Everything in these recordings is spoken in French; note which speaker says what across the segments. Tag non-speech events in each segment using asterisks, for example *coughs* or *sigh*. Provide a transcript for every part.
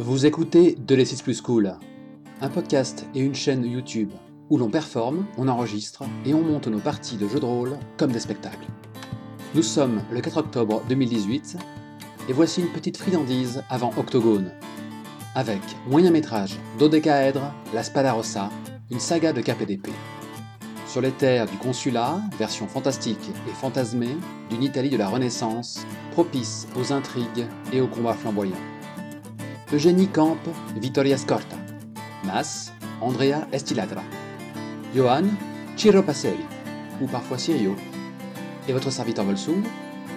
Speaker 1: Vous écoutez De l'Essis Plus Cool, un podcast et une chaîne YouTube où l'on performe, on enregistre et on monte nos parties de jeux de rôle comme des spectacles. Nous sommes le 4 octobre 2018 et voici une petite friandise avant Octogone. Avec moyen métrage Dodécaèdre, La Spada Rossa, une saga de KPDP. Sur les terres du consulat, version fantastique et fantasmée d'une Italie de la Renaissance, propice aux intrigues et aux combats flamboyants. Eugénie Camp, Vittoria Scorta. Mas, Andrea Estiladra. Johan, Ciro Passeri, ou parfois Sirio. Et votre serviteur Volsung,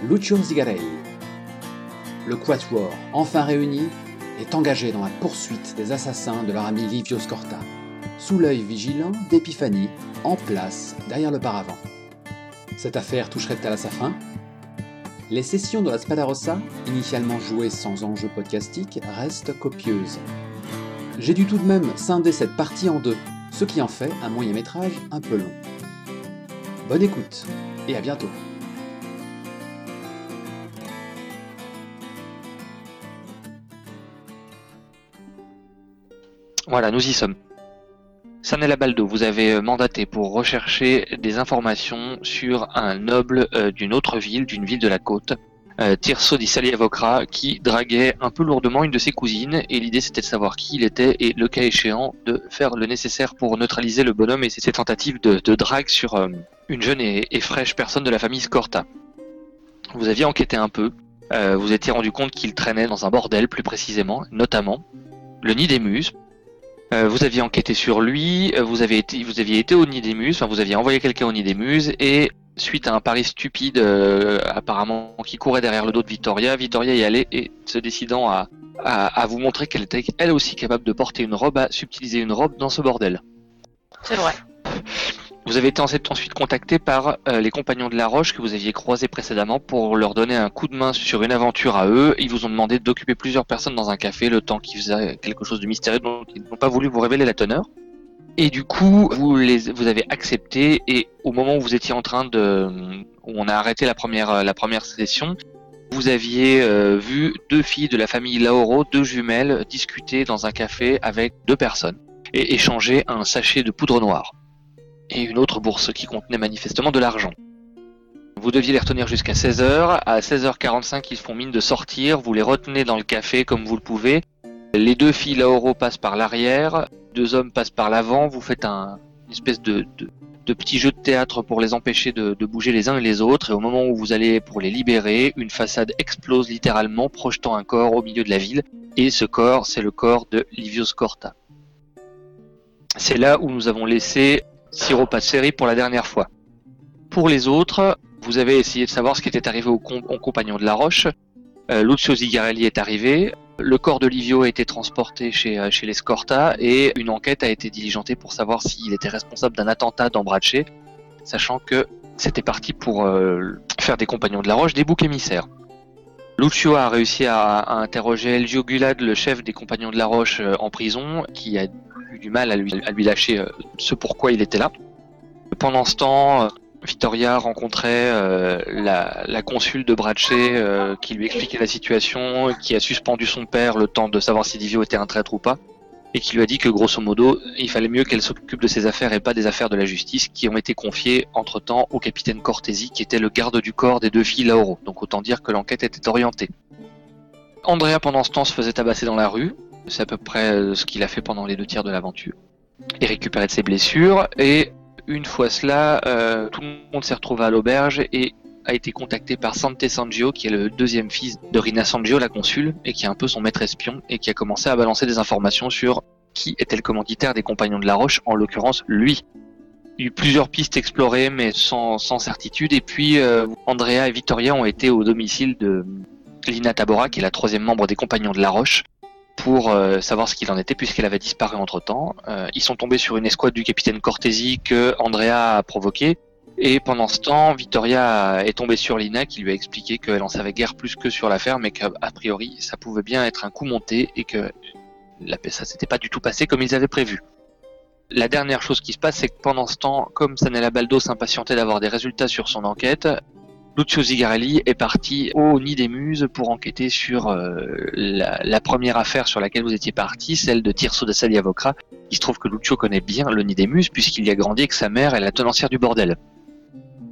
Speaker 1: Lucio Zigarelli. Le Quatuor, enfin réuni, est engagé dans la poursuite des assassins de leur ami Livio Scorta, sous l'œil vigilant d'Epiphanie, en place derrière le paravent. Cette affaire toucherait-elle à sa fin? Les sessions de la Spadarossa, initialement jouées sans enjeu podcastique, restent copieuses. J'ai dû tout de même scinder cette partie en deux, ce qui en fait un moyen métrage un peu long. Bonne écoute et à bientôt.
Speaker 2: Voilà, nous y sommes. Sanella Baldo, vous avez euh, mandaté pour rechercher des informations sur un noble euh, d'une autre ville, d'une ville de la côte, euh, Tirso di Saliavocra, qui draguait un peu lourdement une de ses cousines, et l'idée c'était de savoir qui il était et le cas échéant de faire le nécessaire pour neutraliser le bonhomme et ses tentatives de, drague sur une jeune et, fraîche personne de la famille Scorta. Vous aviez enquêté un peu, vous étiez rendu compte qu'il traînait dans un bordel plus précisément, notamment le nid des muses, euh, vous aviez enquêté sur lui, euh, vous, avez été, vous aviez été au nid des muses, enfin vous aviez envoyé quelqu'un au nid des muses, et suite à un pari stupide euh, apparemment qui courait derrière le dos de Victoria, Victoria y allait et se décidant à, à, vous montrer qu'elle était elle aussi capable de porter une robe, à subtiliser une robe dans ce bordel.
Speaker 3: C'est vrai. *laughs*
Speaker 2: Vous avez été ensuite contacté par euh, les compagnons de la Roche que vous aviez croisés précédemment pour leur donner un coup de main sur une aventure à eux. Ils vous ont demandé d'occuper plusieurs personnes dans un café le temps qu'ils faisaient quelque chose de mystérieux dont ils n'ont pas voulu vous révéler la teneur. Et du coup, vous, les, vous avez accepté et au moment où vous étiez en train de... où on a arrêté la première, la première session, vous aviez euh, vu deux filles de la famille Lauro, deux jumelles, discuter dans un café avec deux personnes et échanger un sachet de poudre noire et une autre bourse qui contenait manifestement de l'argent. Vous deviez les retenir jusqu'à 16h. À 16h45, ils font mine de sortir. Vous les retenez dans le café comme vous le pouvez. Les deux filles Lauro passent par l'arrière. Deux hommes passent par l'avant. Vous faites un une espèce de, petit jeu de théâtre pour les empêcher de, de, bouger les uns et les autres. Et au moment où vous allez pour les libérer, une façade explose littéralement, projetant un corps au milieu de la ville. Et ce corps, c'est le corps de Livio Scorta. C'est là où nous avons laissé série pour la dernière fois. Pour les autres, vous avez essayé de savoir ce qui était arrivé aux, compagnons de la Roche. Euh, Lucio Zigarelli est arrivé. Le corps de Livio a été transporté chez, euh, les Scorta et une enquête a été diligentée pour savoir s'il était responsable d'un attentat dans sachant que c'était parti pour euh, faire des compagnons de la Roche des boucs émissaires. Lucio a réussi à, interroger Elgio Gulad, le chef des compagnons de la Roche, en prison, qui a du mal à lui, à lui lâcher euh, ce pourquoi il était là. Pendant ce temps, euh, Victoria rencontrait euh, la, la consul de Braché qui lui expliquait la situation, qui a suspendu son père le temps de savoir si Divio était un traître ou pas, et qui lui a dit que grosso modo, il fallait mieux qu'elle s'occupe de ses affaires et pas des affaires de la justice, qui ont été confiées entre-temps au capitaine Cortési, qui était le garde du corps des deux filles Lauro. Donc autant dire que l'enquête était orientée. Andrea pendant ce temps se faisait tabasser dans la rue, c'est à peu près euh, ce qu'il a fait pendant les deux tiers de l'aventure. Et récupéré de ses blessures. Et une fois cela, euh, tout le monde s'est retrouvé à l'auberge et a été contacté par Sante Sangio, qui est le deuxième fils de Rina Sangio, la consul, et qui est un peu son maître espion, et qui a commencé à balancer des informations sur qui était le commanditaire des Compagnons de la Roche, en l'occurrence lui. Il y a eu plusieurs pistes explorées, mais sans, certitude, et puis euh, Andrea et Vittoria ont été au domicile de Lina Tabora, qui est la troisième membre des Compagnons de la Roche, pour euh, savoir ce qu'il en était puisqu'elle avait disparu entre temps. Euh, ils sont tombés sur une escouade du capitaine Cortési que Andrea a provoqué. Et pendant ce temps, Victoria est tombée sur Lina qui lui a expliqué qu'elle en savait guère plus que sur l'affaire, mais qu'a priori ça pouvait bien être un coup monté et que ça s'était pas du tout passé comme ils avaient prévu. La dernière chose qui se passe, c'est que pendant ce temps, comme Sanella Baldo s'impatientait d'avoir des résultats sur son enquête, Lucio Zigarelli est parti au Nid des Muses pour enquêter sur euh, la, première affaire sur laquelle vous étiez parti, celle de Tirso de Saliavocra. Il se trouve que Lucio connaît bien le Nid des Muses puisqu'il y a grandi avec sa mère et la tenancière du bordel.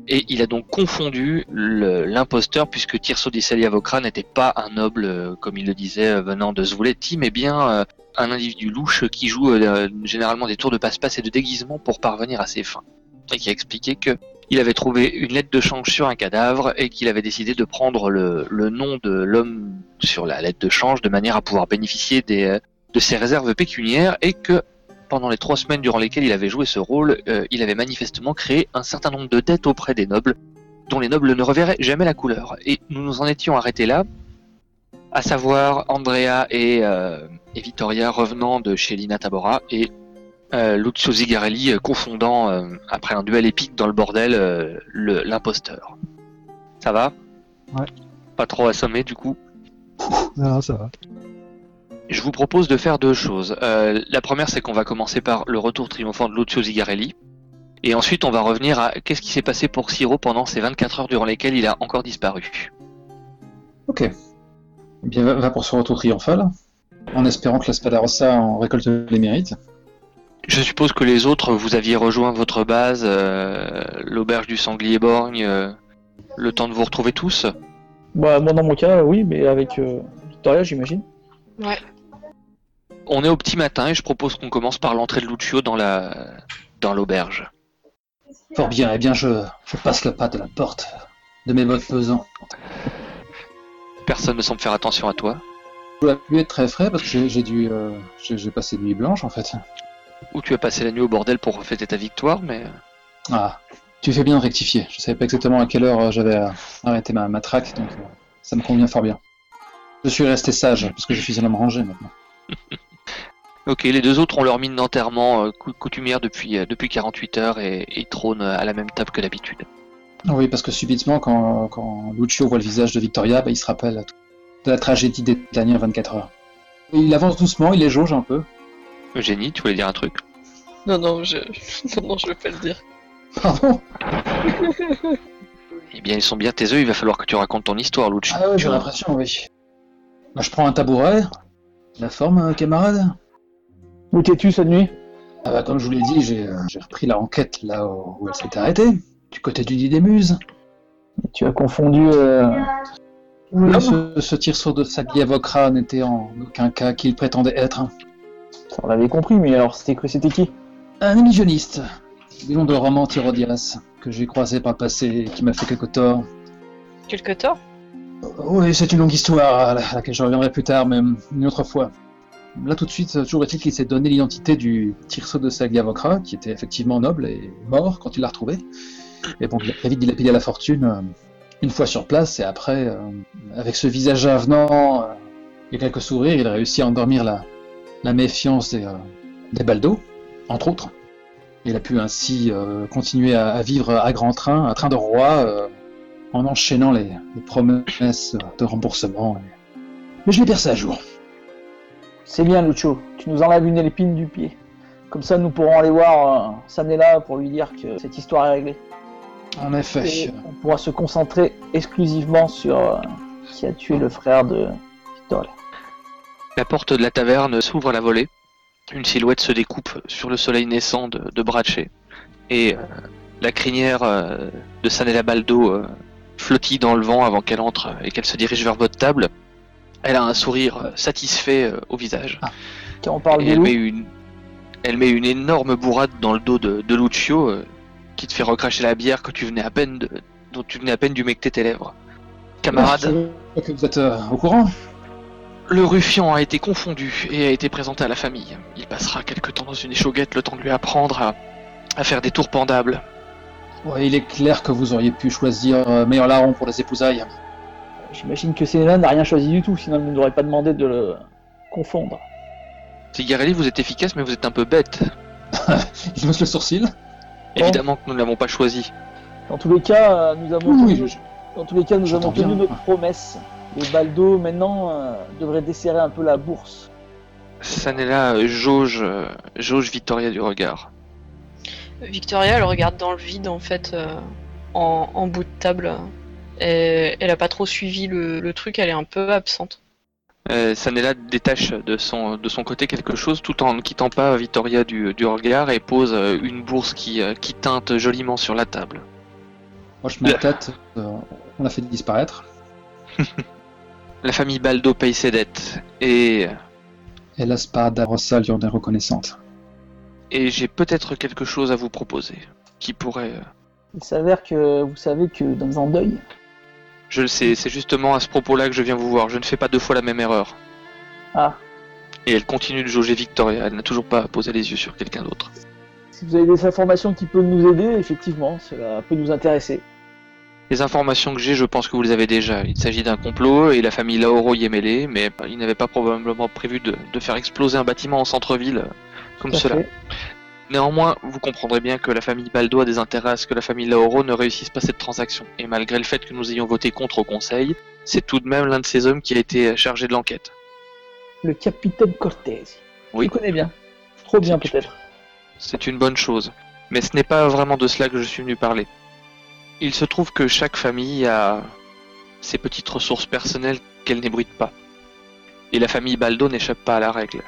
Speaker 2: Et il a donc confondu l'imposteur puisque Tirso di Saliavocra n'était pas un noble, euh, comme il le disait, euh, venant de Zvuletti, mais bien un individu louche qui joue généralement des tours de passe-passe et de déguisement pour parvenir à ses fins. Et qui a expliqué que il avait trouvé une lettre de change sur un cadavre et qu'il avait décidé de prendre le, nom de l'homme sur la lettre de change de manière à pouvoir bénéficier des, de ses réserves pécuniaires et que pendant les trois semaines durant lesquelles il avait joué ce rôle, euh, il avait manifestement créé un certain nombre de dettes auprès des nobles dont les nobles ne reverraient jamais la couleur. Et nous nous en étions arrêtés là, à savoir Andrea et, euh, et Vittoria revenant de chez Lina Tabora et euh, Lucio Zigarelli euh, confondant, euh, après un duel épique dans le bordel, euh, l'imposteur. Ça va?
Speaker 4: Ouais.
Speaker 2: Pas trop assommé du coup?
Speaker 4: Non, ça va.
Speaker 2: Je vous propose de faire deux choses. la première, c'est qu'on va commencer par le retour triomphant de Lucio Zigarelli. Et ensuite, on va revenir à qu'est-ce qui s'est passé pour Siro pendant ces 24 heures durant lesquelles il a encore disparu.
Speaker 5: Ok. Eh bien, va pour ce retour triomphal, en espérant que la Spadarossa en récolte les mérites.
Speaker 2: Je suppose que les autres, vous aviez rejoint votre base, euh, l'auberge du sanglier borgne, euh, le temps de vous retrouver tous
Speaker 6: Bah, moi dans mon cas, oui, mais avec euh, Victoria, j'imagine.
Speaker 3: Ouais.
Speaker 2: On est au petit matin et je propose qu'on commence par l'entrée de Lucio dans la dans l'auberge.
Speaker 5: Fort bien, eh bien je, je passe le pas de la porte de mes bottes pesants.
Speaker 2: Personne ne semble faire attention à toi.
Speaker 5: Je dois plus être très frais parce que j'ai dû j'ai passé nuit blanche en fait.
Speaker 2: Ou tu as passé la nuit au bordel pour fêter ta victoire, mais.
Speaker 5: Ah, tu fais bien de rectifier. Je savais pas exactement à quelle heure euh, j'avais euh, arrêté ma, ma traque, donc euh, ça me convient fort bien. Je suis resté sage, parce que je suis un homme rangé maintenant. *laughs*
Speaker 2: ok, les deux autres ont leur mine d'enterrement coutumière depuis, depuis 48 heures et, trônent à la même table que d'habitude.
Speaker 5: Oui, parce que subitement, quand, quand Lucio voit le visage de Victoria, bah, il se rappelle de la tragédie des dernières 24 heures. Il avance doucement, il les jauge un peu,
Speaker 2: Eugénie, tu voulais dire un truc
Speaker 3: Non, non, je... *laughs* non, non, je vais pas le dire.
Speaker 5: Pardon *laughs*
Speaker 2: Eh bien, ils sont bien tes œufs, il va falloir que tu racontes ton histoire, Lucio.
Speaker 5: Ah ouais, j'ai l'impression, oui. Bah, je prends un tabouret. La forme, euh, camarade
Speaker 6: Où t'es-tu cette nuit
Speaker 5: ah bah, Comme je vous l'ai dit, j'ai euh, repris la enquête là où elle s'était arrêtée, du côté du lit des muses.
Speaker 6: tu as confondu... Euh...
Speaker 5: Oui, ce, ce tir de Sagliavocra n'était en aucun cas qu'il prétendait être.
Speaker 6: On l'avait compris, mais alors c'était c'était qui?
Speaker 5: Un illusionniste, du nom de Roman Tyrodias, que j'ai croisé par le passé et qui m'a fait quelque tort.
Speaker 3: Quelque tort?
Speaker 5: Oui, c'est une longue histoire à laquelle je reviendrai plus tard, mais une autre fois. Là tout de suite, toujours est-il qu'il s'est donné l'identité du Tirso de Sagliavocra, qui était effectivement noble et mort quand il l'a retrouvé. Et bon, il a très vite dilapidé la fortune, euh, une fois sur place, et après, euh, avec ce visage avenant euh, et quelques sourires, il a réussi à endormir la, la méfiance des, euh, baldos, entre autres. Il a pu ainsi euh, continuer à, vivre à grand train, à train de roi, euh, en enchaînant les, promesses de remboursement. Mais je l'ai percé à jour.
Speaker 6: C'est bien, Lucio. Tu nous enlèves une épine du pied. Comme ça, nous pourrons aller voir Sanella pour lui dire que cette histoire est réglée.
Speaker 5: En effet.
Speaker 6: on pourra se concentrer exclusivement sur qui a tué le frère de Victoria.
Speaker 2: La porte de la taverne s'ouvre à la volée. Une silhouette se découpe sur le soleil naissant de, de Et euh, la crinière euh, de Sanella Baldo euh, flottille dans le vent avant qu'elle entre et qu'elle se dirige vers votre table. Elle a un sourire satisfait au visage. Ah.
Speaker 6: on parle
Speaker 2: elle, met une, elle met une énorme bourrade dans le dos de, Lucio qui te fait recracher la bière que tu venais à peine de, dont tu venais à peine d'humecter tes lèvres. Camarade.
Speaker 5: vous êtes au courant?
Speaker 2: Le ruffian a été confondu et a été présenté à la famille. Il passera quelque temps dans une échauguette le temps de lui apprendre à, faire des tours pendables.
Speaker 5: Ouais, il est clair que vous auriez pu choisir euh, meilleur larron pour les épousailles.
Speaker 6: J'imagine que Sénat n'a rien choisi du tout, sinon il ne nous aurait pas demandé de le confondre.
Speaker 2: Zigarelli, vous êtes efficace, mais vous êtes un peu bête. *laughs*
Speaker 5: il hausse le sourcil.
Speaker 2: Évidemment que nous ne l'avons pas choisi.
Speaker 6: Dans tous les cas, nous avons Dans tous les cas, nous avons tenu notre promesse. Les Baldo, maintenant, euh, devraient desserrer un peu la bourse.
Speaker 2: Sanella euh, jauge, euh, jauge Victoria du regard.
Speaker 3: Victoria, elle regarde dans le vide, en fait, en, bout de table. Et elle a pas trop suivi le, le truc, elle est un peu absente.
Speaker 2: Euh, Sanella détache de son, de son côté quelque chose tout en ne quittant pas Vittoria du, du regard et pose euh, une bourse qui, euh, qui teinte joliment sur la table.
Speaker 5: Moi, je mets la tête, euh, on l'a fait disparaître. *laughs*
Speaker 2: La famille Baldo paye ses dettes et,
Speaker 5: Et la spada Rossa lui en est reconnaissante.
Speaker 2: et j'ai peut-être quelque chose à vous proposer qui pourrait. euh,
Speaker 6: Il s'avère que vous savez que dans un deuil,
Speaker 2: Je le sais, c'est justement à ce propos-là que je viens vous voir. Je ne fais pas deux fois la même erreur.
Speaker 6: Ah.
Speaker 2: Et elle continue de jauger Victoria. Elle n'a toujours pas posé les yeux sur quelqu'un d'autre.
Speaker 6: si vous avez des informations qui peuvent nous aider, effectivement, cela peut nous intéresser.
Speaker 2: Les informations que j'ai, je pense que vous les avez déjà. Il s'agit d'un complot et la famille Lauro y est mêlée, mais ils n'avaient pas probablement prévu de, de faire exploser un bâtiment en centre-ville euh, comme cela. Néanmoins, vous comprendrez bien que la famille Baldo a des intérêts à ce que la famille Lauro ne réussisse pas cette transaction. Et malgré le fait que nous ayons voté contre au conseil, c'est tout de même l'un de ces hommes qui a été chargé de l'enquête.
Speaker 6: Le capitaine Cortez.
Speaker 2: Oui.
Speaker 6: Je le connais bien. Trop bien peut-être.
Speaker 2: C'est une bonne chose. Mais ce n'est pas vraiment de cela que je suis venu parler. Il se trouve que chaque famille a ses petites ressources personnelles qu'elle n'ébruite pas. Et la famille Baldo n'échappe pas à la règle.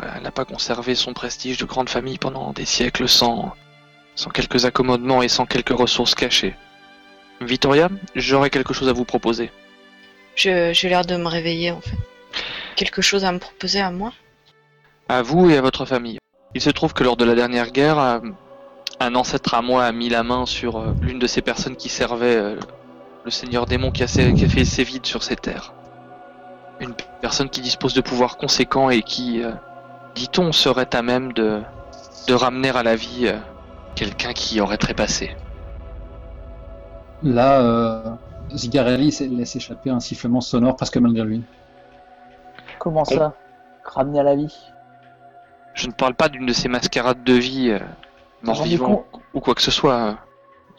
Speaker 2: Elle n'a pas conservé son prestige de grande famille pendant des siècles sans, sans quelques accommodements et sans quelques ressources cachées. Vittoria, j'aurais quelque chose à vous proposer.
Speaker 3: J'ai l'air de me réveiller en fait. Quelque chose à me proposer à moi?
Speaker 2: À vous et à votre famille. Il se trouve que lors de la dernière guerre, euh, un ancêtre à moi a mis la main sur euh, l'une de ces personnes qui servait euh, le seigneur démon qui a, qui a fait ses vides sur ces terres. Une personne qui dispose de pouvoirs conséquents et qui, euh, dit-on, serait à même de, de ramener à la vie euh, quelqu'un qui aurait trépassé.
Speaker 5: Là, euh, Zigarelli laisse échapper un sifflement sonore presque malgré lui.
Speaker 6: Comment ça? Ramener à la vie?
Speaker 2: Je ne parle pas d'une de ces mascarades de vie, euh, mort-vivant ou quoi que ce soit. euh.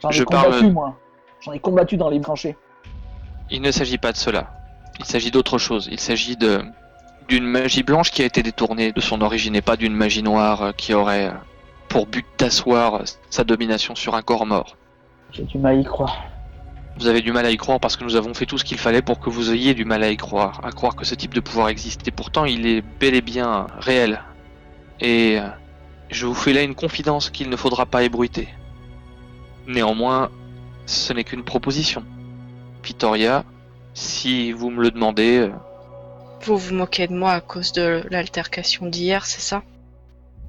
Speaker 6: j'en ai
Speaker 2: Je
Speaker 6: combattu,
Speaker 2: parle-
Speaker 6: moi. J'en ai combattu dans les tranchées.
Speaker 2: Il ne s'agit pas de cela. Il s'agit d'autre chose. Il s'agit de d'une magie blanche qui a été détournée de son origine et pas d'une magie noire euh, qui aurait euh, pour but d'asseoir euh, sa domination sur un corps mort.
Speaker 6: J'ai du mal à y croire.
Speaker 2: Vous avez du mal à y croire parce que nous avons fait tout ce qu'il fallait pour que vous ayez du mal à y croire, à croire que ce type de pouvoir existe. Et pourtant, il est bel et bien réel. Et euh, je vous fais là une confidence qu'il ne faudra pas ébruiter. Néanmoins, ce n'est qu'une proposition. Vittoria, si vous me le demandez, euh,
Speaker 3: Vous vous moquez de moi à cause de l'altercation d'hier, c'est ça?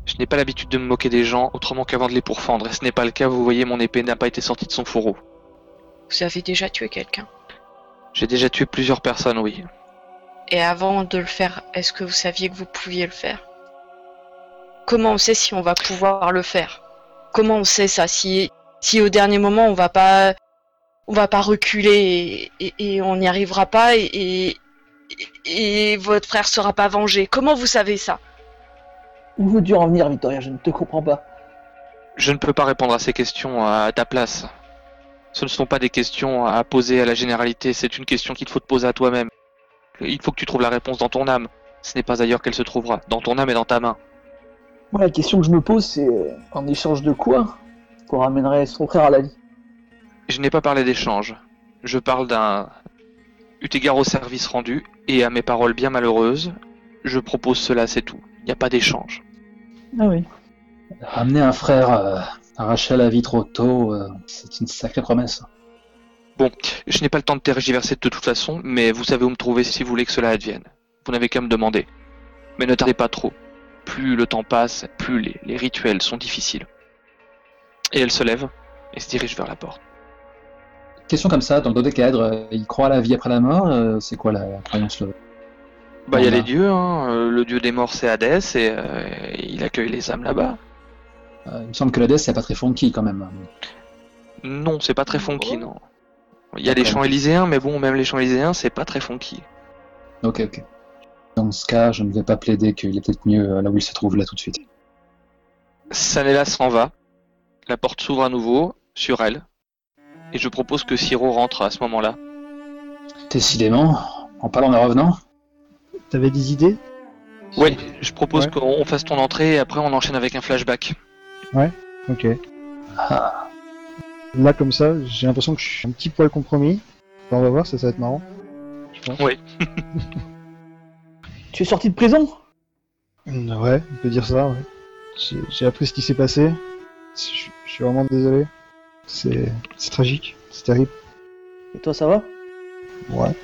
Speaker 2: Je n'ai pas l'habitude de me moquer des gens autrement qu'avant de les pourfendre, et ce n'est pas le cas, vous voyez, mon épée n'a pas été sortie de son fourreau.
Speaker 3: Vous avez déjà tué quelqu'un?
Speaker 2: J'ai déjà tué plusieurs personnes, oui.
Speaker 3: Et avant de le faire, est-ce que vous saviez que vous pouviez le faire? Comment on sait si on va pouvoir le faire? Comment on sait ça? Si, si au dernier moment on va pas on va pas reculer et, et- et on n'y arrivera pas et, et, et votre frère sera pas vengé Comment vous savez ça?
Speaker 6: Où veux-tu en venir, Victoria? Je ne te comprends pas.
Speaker 2: Je ne peux pas répondre à ces questions à ta place. Ce ne sont pas des questions à poser à la généralité, c'est une question qu'il faut te poser à toi-même. Il faut que tu trouves la réponse dans ton âme. Ce n'est pas ailleurs qu'elle se trouvera, dans ton âme et dans ta main.
Speaker 6: Moi, la question que je me pose, c'est euh, en échange de quoi qu'on ramènerait son frère à la vie?
Speaker 2: Je n'ai pas parlé d'échange. Je parle d'un... Eu égard au service rendu, et à mes paroles bien malheureuses, je propose cela, c'est tout. Il n'y a pas d'échange.
Speaker 6: Ah oui.
Speaker 5: Ramener un frère euh, arraché à la vie trop tôt, euh, c'est une sacrée promesse.
Speaker 2: Bon, je n'ai pas le temps de tergiverser de toute façon, mais vous savez où me trouver si vous voulez que cela advienne. Vous n'avez qu'à me demander. Mais ne tardez pas trop. Plus le temps passe, plus les, les rituels sont difficiles. Et elle se lève et se dirige vers la porte.
Speaker 5: Question comme ça, dans le dodécaèdre, euh, il croit à la vie après la mort euh, C'est quoi la, la croyance le...
Speaker 2: Bah, il y a les dieux, hein. euh, le dieu des morts c'est Hadès, et, euh, et il accueille les âmes là-bas.
Speaker 5: Euh, Il me semble que l'Hadès, c'est pas très funky quand même.
Speaker 2: Non, c'est pas très funky,
Speaker 3: Oh.
Speaker 2: non. Il y a les chants élyséens, mais bon, même les chants élyséens, c'est pas très funky.
Speaker 5: Ok, ok. Dans ce cas, je ne vais pas plaider qu'il est peut-être mieux euh, là où il se trouve là tout de suite.
Speaker 2: Sanella s'en va. La porte s'ouvre à nouveau, sur elle. Et je propose que Siro rentre à ce moment-là.
Speaker 5: Décidément, en parlant de revenant,
Speaker 4: T'avais des idées?
Speaker 2: Ouais, je propose
Speaker 4: Ouais.
Speaker 2: qu'on fasse ton entrée et après on enchaîne avec un flashback.
Speaker 4: Ok.
Speaker 5: ah,
Speaker 4: Là, comme ça, j'ai l'impression que je suis un petit poil compromis. on va voir, ça, ça va être marrant.
Speaker 2: Oui. *laughs*
Speaker 6: tu es sorti de prison?
Speaker 4: Ouais, on peut dire ça, ouais. J'ai appris ce qui s'est passé. Je suis vraiment désolé. C'est tragique, c'est terrible.
Speaker 6: Et toi, ça va?
Speaker 4: Ouais.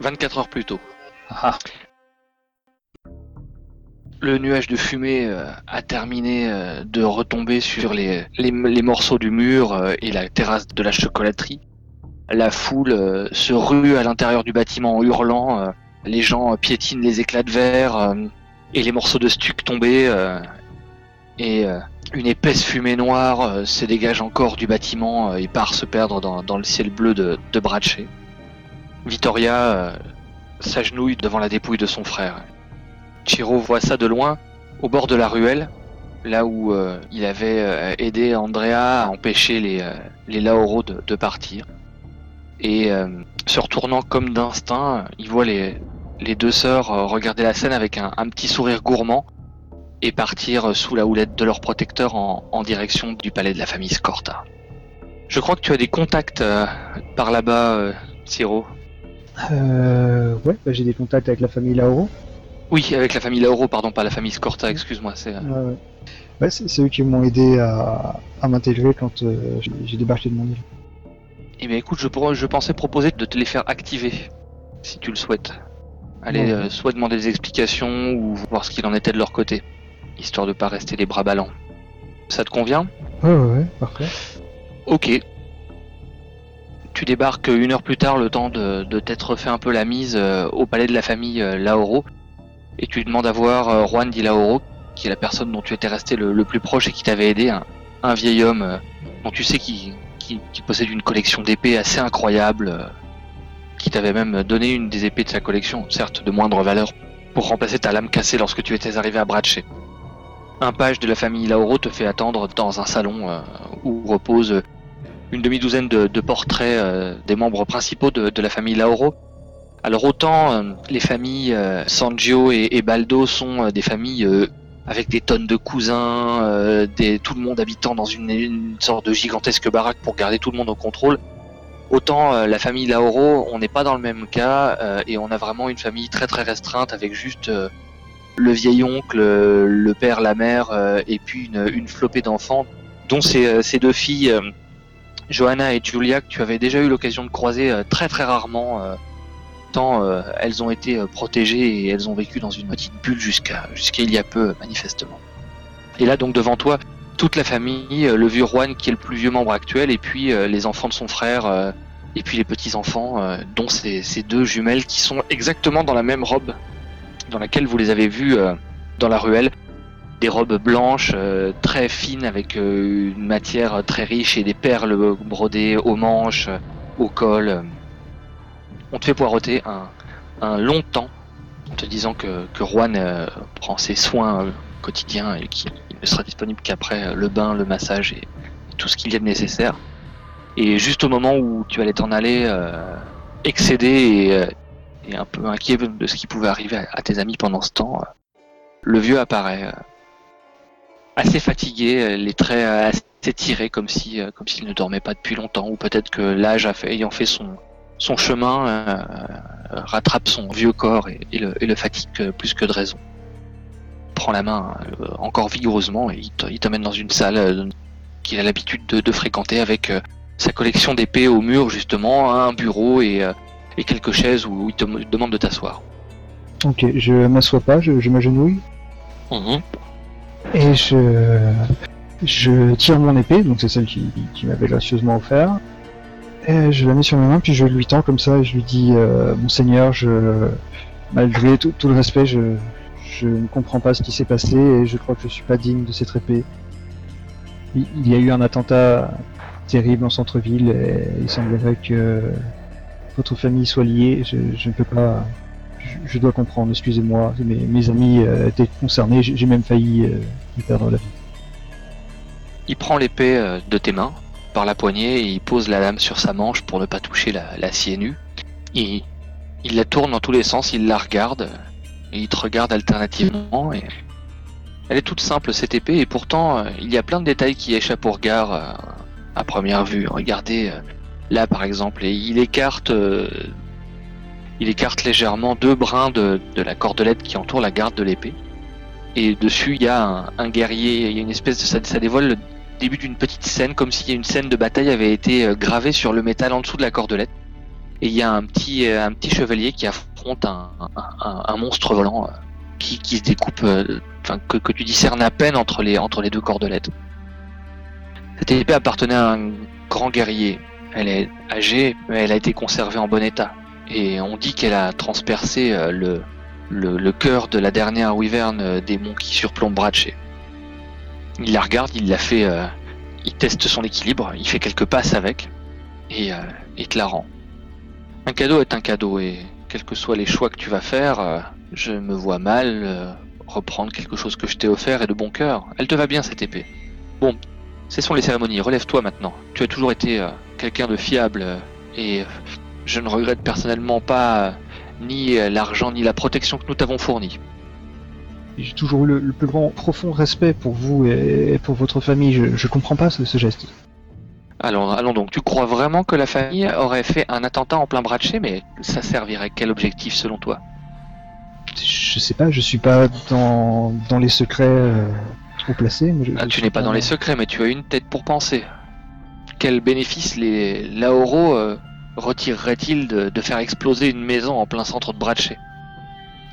Speaker 2: 24 heures plus tôt. Ah. Le nuage de fumée euh, a terminé euh, de retomber sur les, les, morceaux du mur euh, et la terrasse de la chocolaterie. La foule se rue à l'intérieur du bâtiment en hurlant. Les gens piétinent les éclats de verre et les morceaux de stuc tombés. et une épaisse fumée noire se dégage encore du bâtiment et part se perdre dans, le ciel bleu de, de Vittoria s'agenouille devant la dépouille de son frère. Chiro voit ça de loin, au bord de la ruelle, là où euh, il avait euh, aidé Andrea à empêcher les, euh, les Laoro de, partir. Et se retournant comme d'instinct, il voit les, les deux sœurs regarder la scène avec un, petit sourire gourmand et partir sous la houlette de leur protecteur en, en direction du palais de la famille Scorta. Je crois que tu as des contacts par là-bas, Ciro.
Speaker 4: Euh, ouais, bah, j'ai des contacts avec la famille Lauro.
Speaker 2: Oui, avec la famille Lauro, pardon, pas la famille Scorta, excuse-moi. C'est
Speaker 4: euh, ouais, c'est eux qui m'ont aidé à, m'intégrer quand euh, j'ai débarqué de mon île.
Speaker 2: Eh bien écoute, je, je pensais proposer de te les faire activer, si tu le souhaites. Allez, euh, soit demander des explications ou voir ce qu'il en était de leur côté, histoire de pas rester les bras ballants. Ça te convient?
Speaker 4: Ouais, ouais, ouais, parfait.
Speaker 2: Ok, tu débarques une heure plus tard, le temps de, t'être fait un peu la mise euh, au palais de la famille euh, Laoro, et tu demandes à voir euh, Juan Di Laoro, qui est la personne dont tu étais resté le, plus proche et qui t'avait aidé, un, vieil homme dont tu sais qui, possède une collection d'épées assez incroyable, qui t'avait même donné une des épées de sa collection, certes de moindre valeur, pour remplacer ta lame cassée lorsque tu étais arrivé à Bradshaw. Un page de la famille Laoro te fait attendre dans un salon où repose une demi-douzaine de, portraits euh, des membres principaux de, la famille Lauro. Alors autant euh, les familles euh, Sangio et, Baldo sont des familles avec des tonnes de cousins, des, tout le monde habitant dans une, sorte de gigantesque baraque pour garder tout le monde au contrôle. Autant la famille Lauro, on n'est pas dans le même cas et on a vraiment une famille très très restreinte avec juste le vieil oncle, le père, la mère et puis une, une flopée d'enfants, dont ces, ces deux filles Johanna et Julia que tu avais déjà eu l'occasion de croiser euh, très très rarement, euh, euh, elles ont été protégées et elles ont vécu dans une petite bulle jusqu'à jusqu'à il y a peu manifestement. Et là donc devant toi, toute la famille, le vieux Juan qui est le plus vieux membre actuel, et puis les enfants de son frère, et puis les petits enfants, dont ces, ces, deux jumelles qui sont exactement dans la même robe dans laquelle vous les avez vues dans la ruelle des robes blanches euh, très fines avec euh, une matière très riche et des perles brodées aux manches, au col. On te fait poireauter un, long temps en te disant que, que Juan euh, prend ses soins quotidiens et qu'il ne sera disponible qu'après le bain, le massage et, tout ce qu'il y a de nécessaire. Et juste au moment où tu allais t'en aller, excédé et, un peu inquiet de ce qui pouvait arriver à, à tes amis pendant ce temps, le vieux apparaît assez fatigué, euh, les traits euh, assez tirés comme si euh, comme s'il ne dormait pas depuis longtemps ou peut-être que l'âge ayant fait son son chemin rattrape son vieux corps et, le, et, le, fatigue plus que de raison. prend la main encore vigoureusement et il t'emmène dans une salle qu'il a l'habitude de, fréquenter avec sa collection d'épées au mur justement, un bureau et, et quelques chaises où il te demande de t'asseoir.
Speaker 4: Ok, je m'assois pas, je, je m'agenouille.
Speaker 2: Mhm.
Speaker 4: Et je, je tire mon épée, donc c'est celle qui, qui m'avait gracieusement offert. Je la mets sur ma main, puis je lui tends comme ça, et je lui dis euh, Monseigneur, je, malgré tout, le respect, je, ne comprends pas ce qui s'est passé, et je crois que je suis pas digne de cette épée. Il, y a eu un attentat terrible en centre-ville, et il semblerait que votre famille soit liée. Je, ne peux pas je, dois comprendre, excusez-moi, mes, amis euh, étaient concernés, j'ai même failli euh, perdre la vie.
Speaker 2: Il prend l'épée euh, de tes mains par la poignée et il pose la lame sur sa manche pour ne pas toucher la, l'acier nu. Il, il la tourne dans tous les sens, il la regarde et il te regarde alternativement. Et... Elle est toute simple cette épée et pourtant il y a plein de détails qui échappent au regard à première vue. Regardez là par exemple, et il écarte, euh, il écarte légèrement deux brins de, la cordelette qui entoure la garde de l'épée. Et dessus, il y a un, guerrier, il y a une espèce de ça, ça dévoile le début d'une petite scène, comme si une scène de bataille avait été euh, gravée sur le métal en dessous de la cordelette. Et il y a un petit, euh, chevalier qui affronte un, monstre volant qui, qui, se découpe, que, tu discernes à peine entre les, deux cordelettes. Cette épée appartenait à un grand guerrier. Elle est âgée, mais elle a été conservée en bon état. Et on dit qu'elle a transpercé euh, le, cœur de la dernière wyvern euh, des monts qui surplombent Bratché. Il la regarde, il la fait. Euh, il teste son équilibre, il fait quelques passes avec, et il te la rend. Un cadeau est un cadeau, et quels que soient les choix que tu vas faire, je me vois mal reprendre quelque chose que je t'ai offert et de bon cœur. Elle te va bien cette épée. Bon, Cessons les cérémonies, relève-toi maintenant. Tu as toujours été euh, quelqu'un de fiable euh, et euh, je ne regrette personnellement pas ni l'argent ni la protection que nous t'avons fourni.
Speaker 4: J'ai toujours eu le, plus grand profond respect pour vous et, pour votre famille. Je, ne comprends pas ce, geste.
Speaker 2: Allons, allons donc. Tu crois vraiment que la famille aurait fait un attentat en plein bras de chez, mais ça servirait quel objectif selon toi?
Speaker 4: Je sais pas. Je suis pas dans, dans les secrets placé.
Speaker 2: Ah, tu n'es pas dans les secrets, mais tu as une tête pour penser. Quel bénéfice les Laoro euh, retireraient-ils de, faire exploser une maison en plein centre de Bratché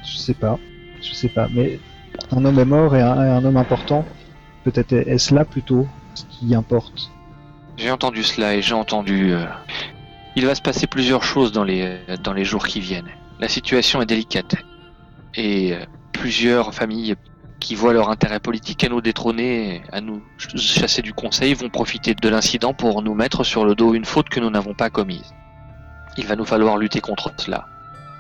Speaker 4: Je sais pas. Je sais pas. Mais un homme est mort et un, homme important. Peut-être est-ce là plutôt ce qui importe.
Speaker 2: J'ai entendu cela et j'ai entendu. Euh, il va se passer plusieurs choses dans les, dans les jours qui viennent. La situation est délicate. Et euh, plusieurs familles qui voient leur intérêt politique à nous détrôner, à nous chasser du conseil, vont profiter de l'incident pour nous mettre sur le dos une faute que nous n'avons pas commise. Il va nous falloir lutter contre cela.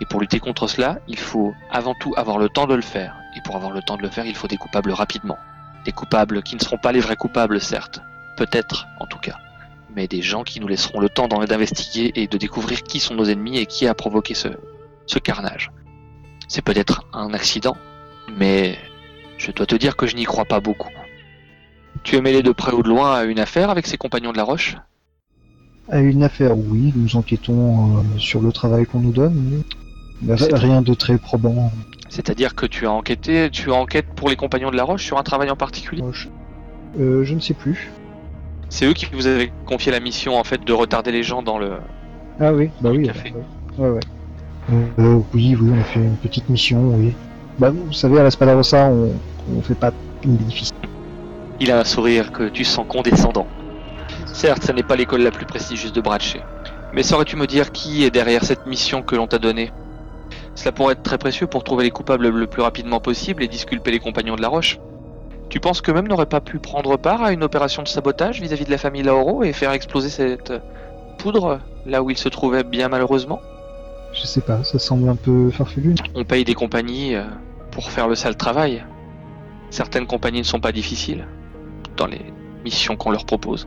Speaker 2: Et pour lutter contre cela, il faut avant tout avoir le temps de le faire. Et pour avoir le temps de le faire, il faut des coupables rapidement. Des coupables qui ne seront pas les vrais coupables, certes. Peut-être, en tout cas. Mais des gens qui nous laisseront le temps d'investiguer et de découvrir qui sont nos ennemis et qui a provoqué ce, carnage. C'est peut-être un accident, mais je dois te dire que je n'y crois pas beaucoup. Tu es mêlé de près ou de loin à une affaire avec ses compagnons de la Roche?
Speaker 4: À une affaire, oui. Nous enquêtons euh, sur le travail qu'on nous donne. Rien de très probant.
Speaker 2: C'est-à-dire que tu as enquêté, tu as enquête pour les compagnons de la Roche sur un travail en particulier?
Speaker 4: Euh, Je ne sais plus.
Speaker 2: C'est eux qui vous avaient confié la mission en fait de retarder les gens dans le.
Speaker 4: Ah oui, bah oui. Café. Ouais, ouais. Euh, oui, oui, on a fait une petite mission, oui. Bah, vous savez, à la Spadarossa, on, on fait pas difficile.
Speaker 2: Il a un sourire que tu sens condescendant. Certes, ce n'est pas l'école la plus prestigieuse de Bratché. Mais saurais-tu me dire qui est derrière cette mission que l'on t'a donnée? Cela pourrait être très précieux pour trouver les coupables le plus rapidement possible et disculper les compagnons de la Roche. Tu penses que même n'aurait pas pu prendre part à une opération de sabotage vis-à-vis de la famille Lauro et faire exploser cette poudre là où il se trouvait bien malheureusement?
Speaker 4: Je sais pas, ça semble un peu farfelu.
Speaker 2: On paye des compagnies euh, pour faire le sale travail. Certaines compagnies ne sont pas difficiles dans les missions qu'on leur propose.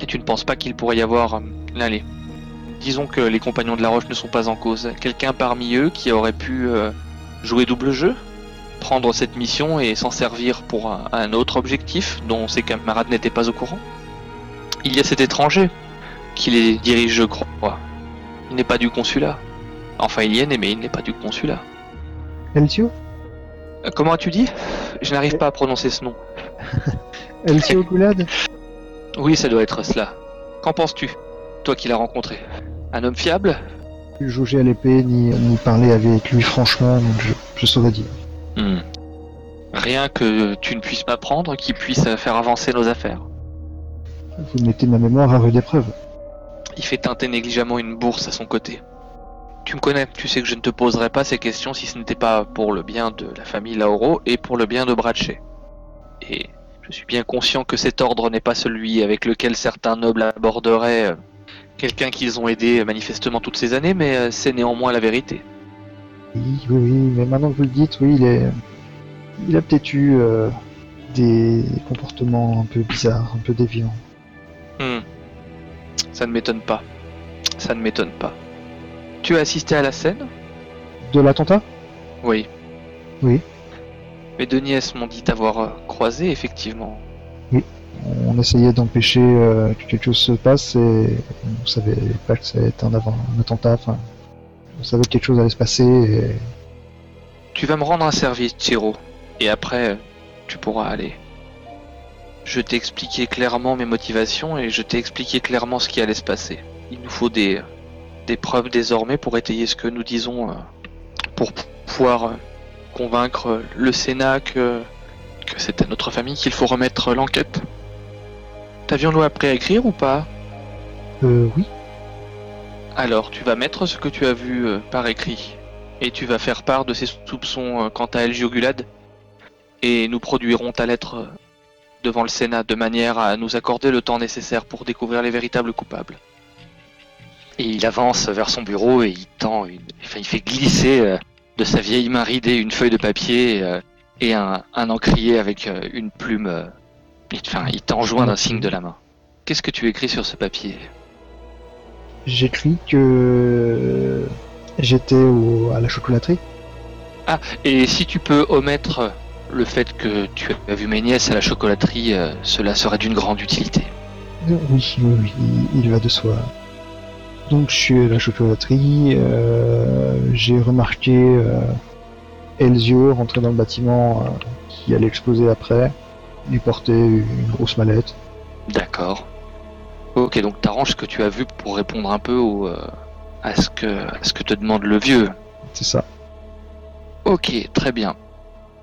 Speaker 2: Et tu ne penses pas qu'il pourrait y avoir... Euh, allez, disons que les compagnons de la Roche ne sont pas en cause. Quelqu'un parmi eux qui aurait pu euh, jouer double jeu Prendre cette mission et s'en servir pour un, autre objectif dont ses camarades n'étaient pas au courant Il y a cet étranger qui les dirige, je crois. Il n'est pas du consulat. Enfin, il y est, mais il n'est pas du consulat.
Speaker 4: Eltio
Speaker 2: euh, comment as-tu dit? Je n'arrive pas à prononcer ce nom. *laughs*
Speaker 4: Elcio Goulad
Speaker 2: Oui, ça doit être cela. Qu'en penses-tu Toi qui l'as rencontré? Un homme fiable
Speaker 4: Je jauger à l'épée ni, ni parler avec lui franchement, donc je, saurais dire.
Speaker 2: Hmm. Rien que tu ne puisses m'apprendre qui puisse faire avancer nos affaires.
Speaker 4: Vous mettez ma mémoire à rude épreuve.
Speaker 2: Il fait teinter négligemment une bourse à son côté. Tu me connais, tu sais que je ne te poserai pas ces questions si ce n'était pas pour le bien de la famille Lauro et pour le bien de Bratché. Et je suis bien conscient que cet ordre n'est pas celui avec lequel certains nobles aborderaient euh, quelqu'un qu'ils ont aidé manifestement toutes ces années, mais euh, c'est néanmoins la vérité.
Speaker 4: Oui, oui, oui, mais maintenant que vous le dites, oui, il est. Il a peut-être eu euh, des comportements un peu bizarres, un peu déviants.
Speaker 2: Hmm. Ça ne m'étonne pas. Ça ne m'étonne pas. Tu as assisté à la scène?
Speaker 4: De l'attentat?
Speaker 2: Oui.
Speaker 4: Oui.
Speaker 2: Mes deux nièces m'ont dit t'avoir euh, croisé, effectivement.
Speaker 4: On essayait d'empêcher que quelque chose se passe et on savait pas que ça allait être un, avant, un attentat. Enfin, on savait que quelque chose allait se passer.
Speaker 2: Tu vas me rendre un service, Tiro, et après, tu pourras aller. Je t'ai expliqué clairement mes motivations et je t'ai expliqué clairement ce qui allait se passer. Il nous faut des, preuves désormais pour étayer ce que nous disons, pour pouvoir convaincre le Sénat que, que c'est à notre famille qu'il faut remettre l'enquête. T'avions-nous appris à écrire ou pas
Speaker 4: Euh, oui.
Speaker 2: Alors, tu vas mettre ce que tu as vu euh, par écrit, et tu vas faire part de ces soupçons euh, quant à El Jugulad, et nous produirons ta lettre euh, devant le Sénat de manière à nous accorder le temps nécessaire pour découvrir les véritables coupables. Et il avance vers son bureau et il tend une... Enfin, il fait glisser de sa vieille main ridée une feuille de papier euh, et un, un, encrier avec euh, une plume. Euh, enfin, il t'enjoint d'un signe de la main. Qu'est-ce que tu écris sur ce papier?
Speaker 4: J'écris que j'étais à la chocolaterie.
Speaker 2: Ah, et si tu peux omettre le fait que tu as vu mes nièces à la chocolaterie, cela serait d'une grande utilité.
Speaker 4: Oui, oui, oui, il va de soi. Donc je suis à la chocolaterie, euh, j'ai remarqué euh, Elzio rentrer dans le bâtiment euh, qui allait exploser après. Il portait une grosse mallette.
Speaker 2: D'accord. Ok, donc t'arranges ce que tu as vu pour répondre un peu au, euh, à, ce que, à ce que te demande le vieux.
Speaker 4: C'est ça.
Speaker 2: Ok, très bien.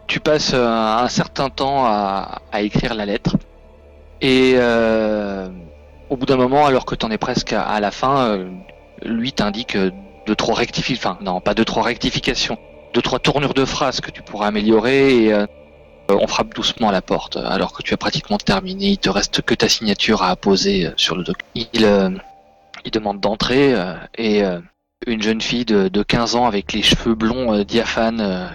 Speaker 2: Tu passes un certain temps à, à écrire la lettre. Et euh, au bout d'un moment, alors que tu en es presque à, la fin, euh, lui t'indique deux trois rectifications, enfin non, pas deux trois rectifications, deux trois tournures de phrases que tu pourras améliorer et euh, on frappe doucement à la porte. Alors que tu as pratiquement terminé, il te reste que ta signature à apposer euh, sur le document. Il, demande d'entrer et une jeune fille de, de, 15 ans avec les cheveux blonds diaphanes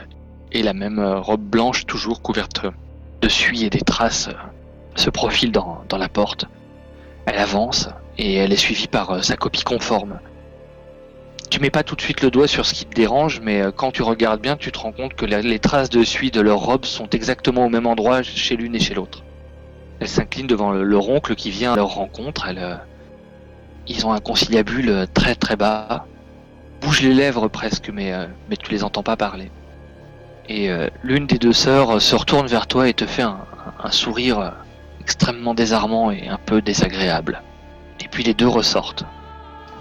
Speaker 2: et la même robe blanche toujours couverte de suie et des traces se profile dans, la porte. Elle avance et elle est suivie par euh, sa copie conforme. Tu mets pas tout de suite le doigt sur ce qui te dérange, mais euh, quand tu regardes bien, tu te rends compte que les traces de suie de leur robe sont exactement au même endroit chez l'une et chez l'autre. Elle s'incline devant leur oncle qui vient à leur rencontre. Elle, euh, ils ont un conciliabule très très bas, bouge les lèvres presque, mais, mais tu les entends pas parler. Et l'une des deux sœurs se retourne vers toi et te fait un sourire extrêmement désarmant et un peu désagréable. Et puis les deux ressortent.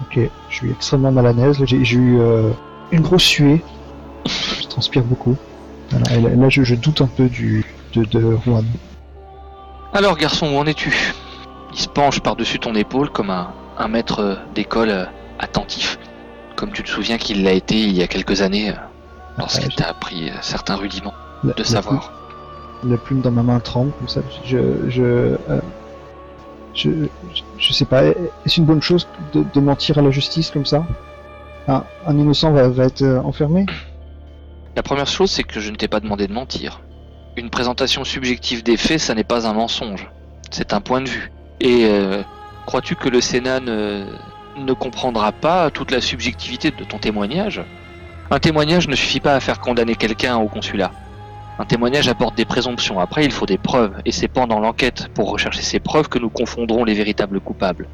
Speaker 4: Ok, je suis extrêmement mal à l'aise. J'ai eu euh, une grosse suée. je transpire beaucoup. là, je, doute un peu du, de, de Juan.
Speaker 2: Alors, garçon, où en es-tu? Il se penche par-dessus ton épaule comme un, un maître d'école euh, attentif. Comme tu te souviens qu'il l'a été il y a quelques années, euh, lorsqu'il t'a appris certains rudiments de savoir
Speaker 4: la plume dans ma main tremble comme ça. Je, je, euh, je, sais pas. Est-ce une bonne chose de, mentir à la justice comme ça? Un, innocent va, être euh, enfermé?
Speaker 2: La première chose, c'est que je ne t'ai pas demandé de mentir. Une présentation subjective des faits, ça n'est pas un mensonge. C'est un point de vue. Et euh, crois-tu que le Sénat ne comprendra pas toute la subjectivité de ton témoignage? Un témoignage ne suffit pas à faire condamner quelqu'un au consulat. Un témoignage apporte des présomptions, après il faut des preuves, et c'est pendant l'enquête, pour rechercher ces preuves, que nous confondrons les véritables coupables.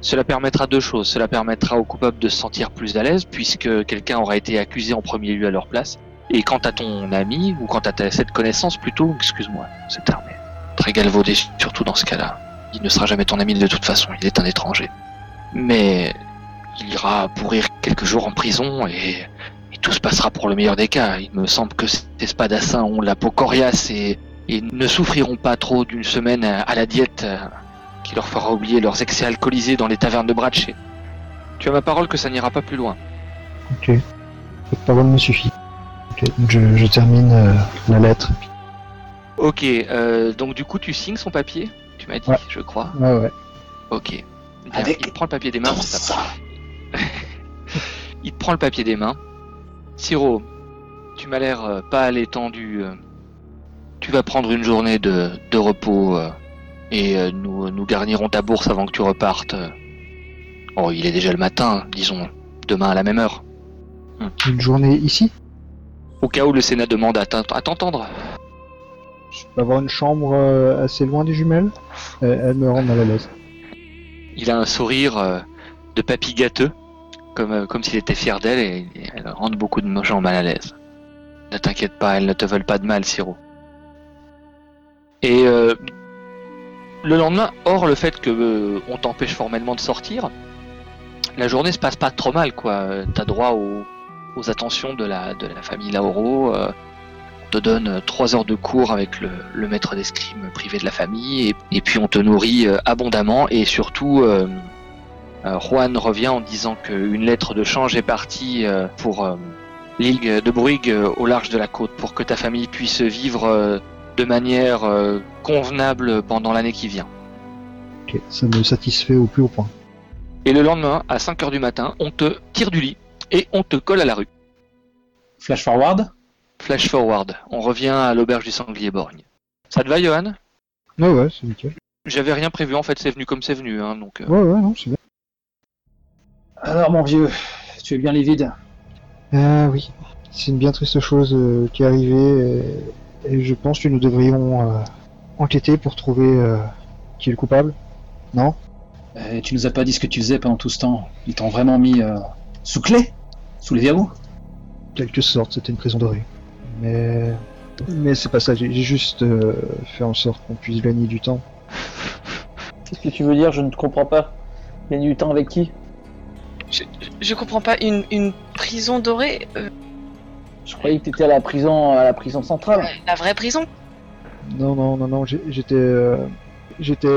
Speaker 2: Cela permettra deux choses. Cela permettra aux coupables de se sentir plus à l'aise, puisque quelqu'un aura été accusé en premier lieu à leur place. Et quant à ton ami, ou quant à cette connaissance plutôt, excuse-moi, cette arme est très galvaudé, surtout dans ce cas-là. Il ne sera jamais ton ami de toute façon, il est un étranger. Mais il ira pourrir quelques jours en prison et tout se passera pour le meilleur des cas. Il me semble que ces spadassins ont la peau coriace et, ne souffriront pas trop d'une semaine à la diète qui leur fera oublier leurs excès alcoolisés dans les tavernes de Bratché. Tu as ma parole que ça n'ira pas plus loin.
Speaker 4: Ok. Cette parole me suffit. Ok, je, termine euh, la lettre.
Speaker 2: Ok, euh, donc du coup tu signes son papier Tu m'as dit, je crois.
Speaker 4: Ouais, ouais.
Speaker 2: Ok. Avec *laughs* il prend le papier des mains. il prend le papier des mains. Siro, tu m'as l'air euh, pas à l'étendue. Euh. Tu vas prendre une journée de, repos euh, et nous, nous garnirons ta bourse avant que tu repartes. Oh, il est déjà le matin, disons, demain à la même heure.
Speaker 4: Une journée ici?
Speaker 2: Au cas où le Sénat demande à t'entendre.
Speaker 4: je peux avoir une chambre assez loin des jumelles? Elle me rend mal à l'aise.
Speaker 2: Il a un sourire de papy gâteux, comme, euh, comme s'il était fier d'elle, et, elle rend beaucoup de gens mal à l'aise. Ne t'inquiète pas, elles ne te veulent pas de mal, Siro. Et le lendemain, hors le fait que on t'empêche formellement de sortir, la journée se passe pas trop mal, quoi. T'as droit aux, aux, attentions de la, famille Lauro te donne trois heures de cours avec le, maître d'escrime privé de la famille, et, puis on te nourrit euh, abondamment, et surtout, euh, euh, Juan revient en disant qu'une lettre de change est partie pour l'île de Bruig au large de la côte, pour que ta famille puisse vivre de manière convenable pendant l'année qui vient.
Speaker 4: Ok, ça me satisfait au plus haut point.
Speaker 2: Et le lendemain, à 5 heures du matin, on te tire du lit et on te colle à la rue.
Speaker 5: Flash forward
Speaker 2: Flash forward, on revient à l'auberge du sanglier borgne. Ça te va, Johan?
Speaker 4: Ouais, ouais, c'est nickel.
Speaker 2: J'avais rien prévu, en fait, c'est venu comme c'est venu, hein, donc. Euh.
Speaker 4: Ouais, ouais, non, c'est bien.
Speaker 5: Alors, mon vieux, tu es bien livide
Speaker 4: Ah oui, c'est une bien triste chose euh, qui est arrivée, et, je pense que nous devrions euh, enquêter pour trouver qui est le coupable. Non?
Speaker 5: Et Tu nous as pas dit ce que tu faisais pendant tout ce temps. Ils t'ont vraiment mis sous clé? Sous les verrous
Speaker 4: Quelque sorte, c'était une prison dorée. Mais, mais c'est pas ça. J'ai juste euh, fait en sorte qu'on puisse gagner du temps.
Speaker 6: Qu'est-ce que tu veux dire? Je ne te comprends pas. Gagner du temps avec qui?
Speaker 3: Je, je, comprends pas. Une, une prison dorée euh,
Speaker 6: Je croyais que t'étais à la prison, à la prison centrale.
Speaker 3: La vraie prison
Speaker 4: Non, non, non, non. J'étais, euh, j'étais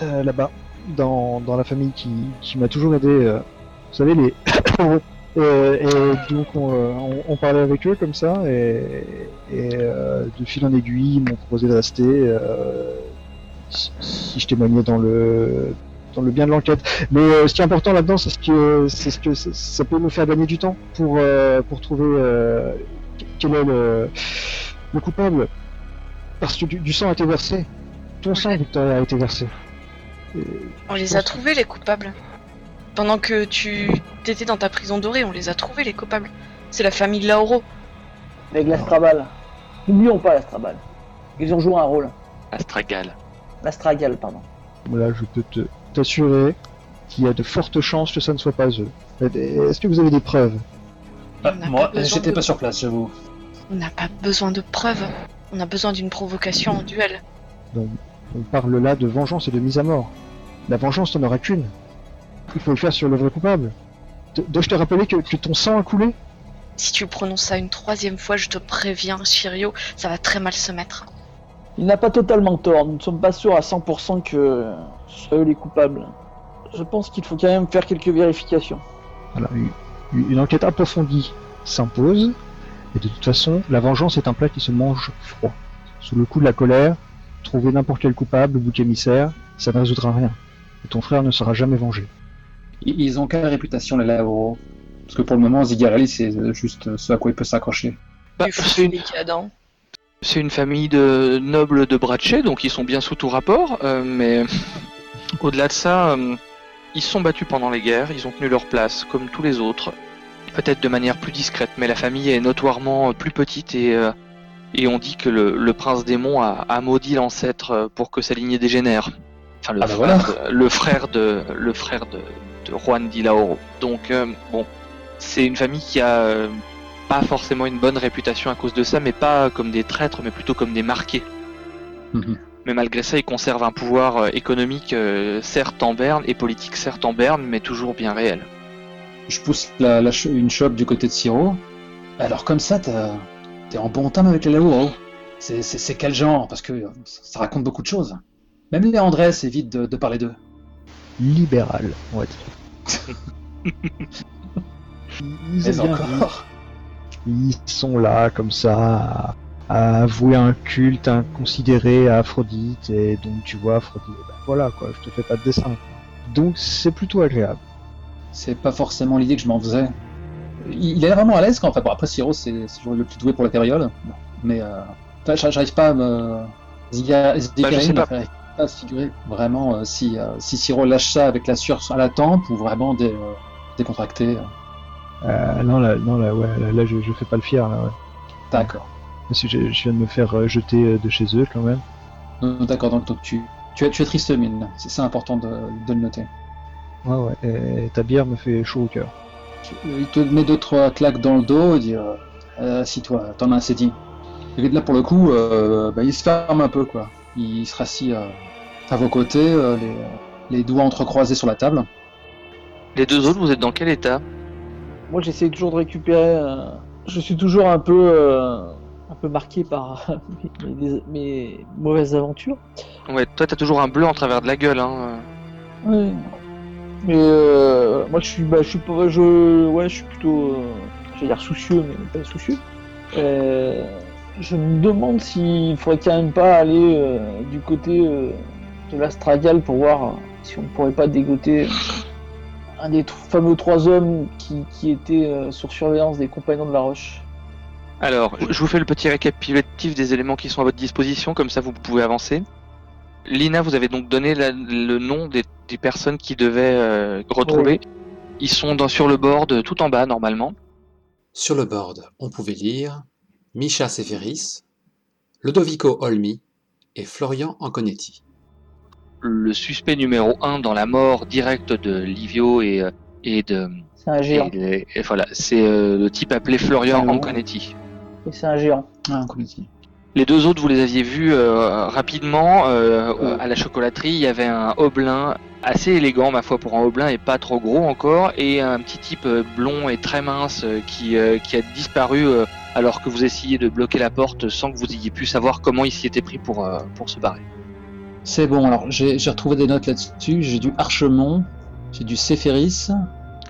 Speaker 4: là-bas, dans, dans la famille qui, qui m'a toujours aidé. vous savez les *coughs* Euh, et donc euh, on, parlait avec eux comme ça, et, euh, de fil en aiguille, ils m'ont proposé de rester si, je témoignais dans le dans le bien de l'enquête. Mais ce qui est important là-dedans, c'est ce que c'est ce que ça peut nous faire gagner du temps pour pour trouver quel est le, le coupable, parce que du, sang a été versé. Ton sang, Victoria, a été versé.
Speaker 3: On les a trouvés les coupables. Pendant que tu étais dans ta prison dorée, on les a trouvés, les coupables. C'est la famille Lauro.
Speaker 6: Avec l'Astrabal. N'oublions pas l'Astrabal. Ils ont joué un rôle.
Speaker 2: Astragal.
Speaker 6: L'Astragal, pardon.
Speaker 4: Voilà, je peux te t'assurer qu'il y a de fortes chances que ça ne soit pas eux. Est-ce que vous avez des preuves
Speaker 5: ah, Moi, j'étais pas sur place, j'avoue.
Speaker 3: On n'a pas besoin de preuves. On a besoin d'une provocation en duel.
Speaker 4: Donc, on parle là de vengeance et de mise à mort. La vengeance, n'en aura qu'une. Il faut le faire sur le vrai coupable. Dois-je te rappeler que, ton sang a coulé?
Speaker 3: Si tu prononces ça une troisième fois, je te préviens, Shirio, ça va très mal se mettre.
Speaker 6: Il n'a pas totalement tort, nous ne sommes pas sûrs à 100% que ce soient eux les coupables. Je pense qu'il faut quand même faire quelques vérifications.
Speaker 4: Alors, une enquête approfondie s'impose, et de toute façon, la vengeance est un plat qui se mange froid. Sous le coup de la colère, trouver n'importe quel coupable, bouc émissaire, ça ne résoudra rien. Et ton frère ne sera jamais vengé.
Speaker 5: Ils ont quelle réputation les Lauro Parce que pour le moment, Zigarelli, c'est juste ce à quoi il peut s'accrocher.
Speaker 2: Bah, c'est une... C'est une famille de nobles de Braché, donc ils sont bien sous tout rapport, euh, mais *laughs* au-delà de ça, euh, ils se sont battus pendant les guerres, ils ont tenu leur place, comme tous les autres. Peut-être de manière plus discrète, mais la famille est notoirement plus petite et, euh, et on dit que le, prince démon a, a maudit l'ancêtre pour que sa lignée dégénère. Enfin, le, ah bah frère, le frère de, le frère de, Juan Di Lauro. Donc euh, bon, c'est une famille qui a euh, pas forcément une bonne réputation à cause de ça, mais pas comme des traîtres, mais plutôt comme des marqués. Mhm. Mais malgré ça, ils conservent un pouvoir euh, économique certes en berne et politique certes en berne, mais toujours bien réel.
Speaker 5: Je pousse la, une chope du côté de Siro. Alors comme ça, t'es en bon temps avec les Lauro. C'est quel genre? Parce que ça raconte beaucoup de choses. Même les Andrés évitent de, de parler d'eux.
Speaker 4: Libéral, on va dire. *laughs*
Speaker 5: ils, encore.
Speaker 4: Ils sont là comme ça à, avouer un culte inconsidéré à Aphrodite et donc tu vois Aphrodite, ben voilà quoi, je te fais pas de dessin. Donc c'est plutôt agréable.
Speaker 5: C'est pas forcément l'idée que je m'en faisais. Il est vraiment à l'aise quand, enfin bon, après Siro c'est le plus doué pour la période, mais euh, j'arrive pas à me... Ziga, bah, pas figurer vraiment euh, si, euh, si Siro lâche ça avec la sueur à la tempe ou vraiment dé, euh,
Speaker 4: non, là, non là, ouais, là, je, je fais pas le fier. Là, ouais.
Speaker 5: D'accord.
Speaker 4: Parce que je viens de me faire jeter de chez eux quand même.
Speaker 5: D'accord, donc, tu, tu, as, tu triste mine, c'est important de, le noter.
Speaker 4: Ouais, ouais, et ta bière me fait chaud au cœur.
Speaker 5: Il te met deux, trois claques dans le dos et dit euh, Assis-toi, t'en as assez dit. Et là, pour le coup, bah, il se ferme un peu, quoi. Il se rassit à vos côtés, les, les doigts entrecroisés sur la table.
Speaker 2: Les deux autres, vous êtes dans quel état?
Speaker 6: Moi, j'essaie toujours de récupérer. Euh, je suis toujours un peu, euh, un peu marqué par *laughs* mes, mauvaises aventures.
Speaker 2: Ouais, toi, t'as toujours un bleu en travers de la gueule, hein.
Speaker 6: Ouais. Mais euh, moi, je suis, bah, je suis pas, je, ouais, je suis plutôt, je vais dire soucieux, mais pas soucieux. je me demande s'il faudrait quand même pas aller du côté de l'Astragale pour voir si on pourrait pas dégoter un des fameux trois hommes qui, qui étaient euh, sur surveillance des compagnons de la Roche.
Speaker 2: Alors, je vous fais le petit récapitulatif des éléments qui sont à votre disposition, comme ça vous pouvez avancer. Lina, vous avez donc donné le nom des, personnes qui devaient euh, retrouver. Ils sont dans, sur le board tout en bas normalement.
Speaker 5: Sur le board, on pouvait lire Misha Seferis, Ludovico Olmi et Florian Anconetti
Speaker 2: le suspect numéro 1 dans la mort directe de Livio et, euh, et de.
Speaker 6: C'est un géant.
Speaker 2: Et, voilà, c'est euh, le type appelé Florian Anconetti.
Speaker 6: Et c'est un géant.
Speaker 5: Ah, Anconetti.
Speaker 2: Les deux autres, vous les aviez vus euh, rapidement à la chocolaterie. Il y avait un Oblin assez élégant, ma foi, pour un Oblin et pas trop gros encore, et un petit type blond et très mince qui, qui a disparu alors que vous essayiez de bloquer la porte sans que vous ayez pu savoir comment il s'y était pris pour, pour se barrer.
Speaker 5: C'est bon, alors j'ai retrouvé des notes là-dessus. J'ai du Archemont, j'ai du Céphéris.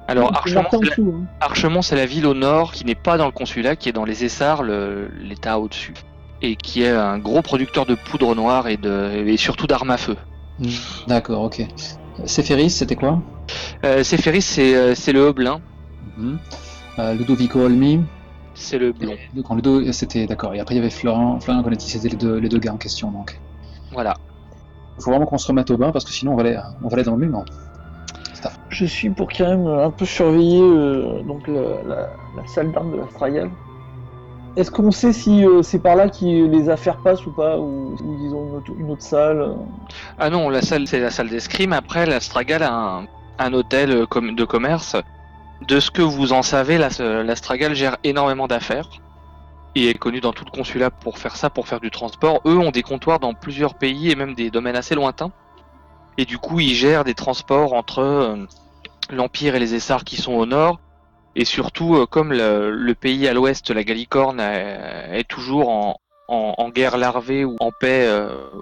Speaker 2: Alors hein. Archemont, c'est la ville au nord qui n'est pas dans le consulat, qui est dans les Essarts, l'état au-dessus, et qui est un gros producteur de poudre noire et, de, et surtout d'armes à feu.
Speaker 5: Hmm, d'accord, ok. Céphéris, c'était quoi?
Speaker 2: Euh, Céphéris, c'est euh, le Hobelin.
Speaker 5: Hmm. Euh, Ludovico Olmi
Speaker 2: C'est le blond.
Speaker 5: Ludo, c'était d'accord. Et après, il y avait Florent, Florent c'était les deux, les deux gars en question, donc.
Speaker 2: Voilà.
Speaker 5: Il faut vraiment qu'on se remette au bain parce que sinon on va aller, on va aller dans le mur.
Speaker 6: Je suis pour quand même un peu surveiller euh, donc la, salle d'armes de l'Astragale. Est-ce qu'on sait si euh, c'est par là que les affaires passent ou pas Ou, ils ont une autre, salle euh
Speaker 2: Ah non, la salle c'est la salle d'escrime. Après, l'Astragale a un, un hôtel de commerce. De ce que vous en savez, l'Astragale gère énormément d'affaires est connu dans tout le consulat pour faire ça, pour faire du transport. Eux ont des comptoirs dans plusieurs pays et même des domaines assez lointains. Et du coup, ils gèrent des transports entre euh, l'Empire et les Essarts qui sont au nord. Et surtout, euh, comme le, pays à l'ouest, la Gallicorne, euh, est toujours en, guerre larvée ou en paix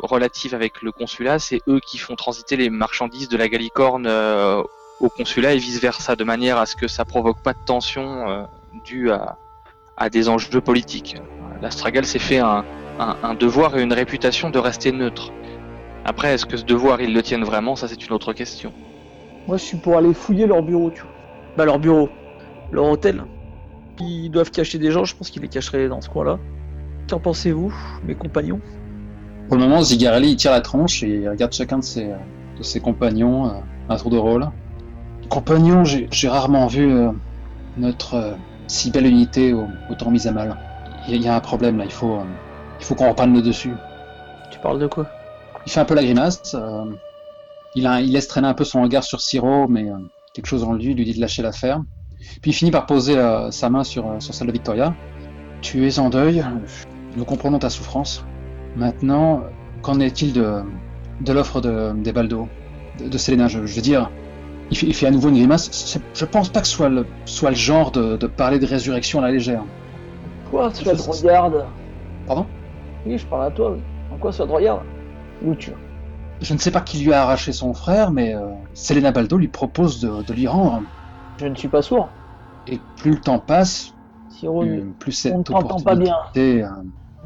Speaker 2: relative avec le consulat, c'est eux qui font transiter les marchandises de la Gallicorne au consulat et vice versa, de manière à ce que ça provoque pas de tension due à, à des enjeux politiques. L'Astragal s'est fait un, devoir et une réputation de rester neutre. Après, est-ce que ce devoir, ils le tiennent vraiment? Ça, c'est une autre question.
Speaker 6: Moi, je suis pour aller fouiller leur bureau, tu vois. Bah, leur bureau, leur hôtel. Ils doivent cacher des gens, je pense qu'ils les cacheraient dans ce coin-là. Qu'en pensez-vous, mes compagnons?
Speaker 5: Pour le moment, Zigarelli, il tire la tranche et il regarde chacun de ses, de ses compagnons à un tour de rôle. Compagnons, j'ai rarement vu euh, notre euh, si belle unité autant mise à mal. Il y a un problème là, il faut, euh, il faut qu'on reprenne le dessus.
Speaker 6: Tu parles de quoi?
Speaker 5: Il fait un peu la grimace. Euh, il, a, il laisse traîner un peu son regard sur Siro, mais euh, quelque chose en lui lui dit de lâcher l'affaire. Puis il finit par poser sa main sur, sur celle de Victoria. Tu es en deuil, nous comprenons ta souffrance. Maintenant, qu'en est-il de, de l'offre de, des Baldo de, de Selena, je veux dire, il fait, à nouveau une grimace. Je pense pas que ce soit le, soit le genre de, parler de résurrection à la légère.
Speaker 6: Quoi, ça te regarde
Speaker 5: Pardon?
Speaker 6: Oui, je parle à toi. En quoi ça te regarde Où tu
Speaker 5: Je ne sais pas qui lui a arraché son frère, mais euh, Selena Baldo lui propose de, lui rendre.
Speaker 6: Je ne suis pas sourd.
Speaker 5: Et plus le temps passe,
Speaker 6: plus, cette on ne pas bien. Euh,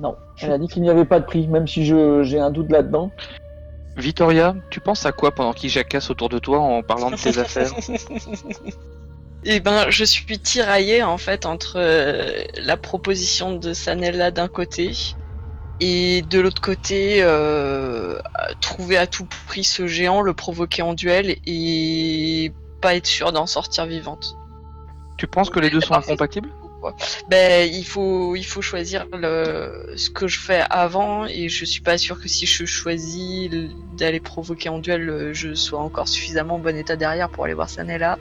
Speaker 6: non, elle a dit qu'il n'y avait pas de prix, même si j'ai un doute là-dedans.
Speaker 2: Vittoria, tu penses à quoi pendant qu'il jacasse autour de toi en parlant de tes *laughs* affaires
Speaker 3: Eh ben, je suis tiraillée en fait entre euh, la proposition de Sanella d'un côté et de l'autre côté euh, trouver à tout prix ce géant, le provoquer en duel et pas être sûr d'en sortir vivante.
Speaker 2: Tu penses que les deux sont incompatibles?
Speaker 3: Ben, il faut, il faut choisir le, ce que je fais avant, et je suis pas sûr que si je choisis d'aller provoquer en duel, je sois encore suffisamment en bon état derrière pour aller voir Sanella.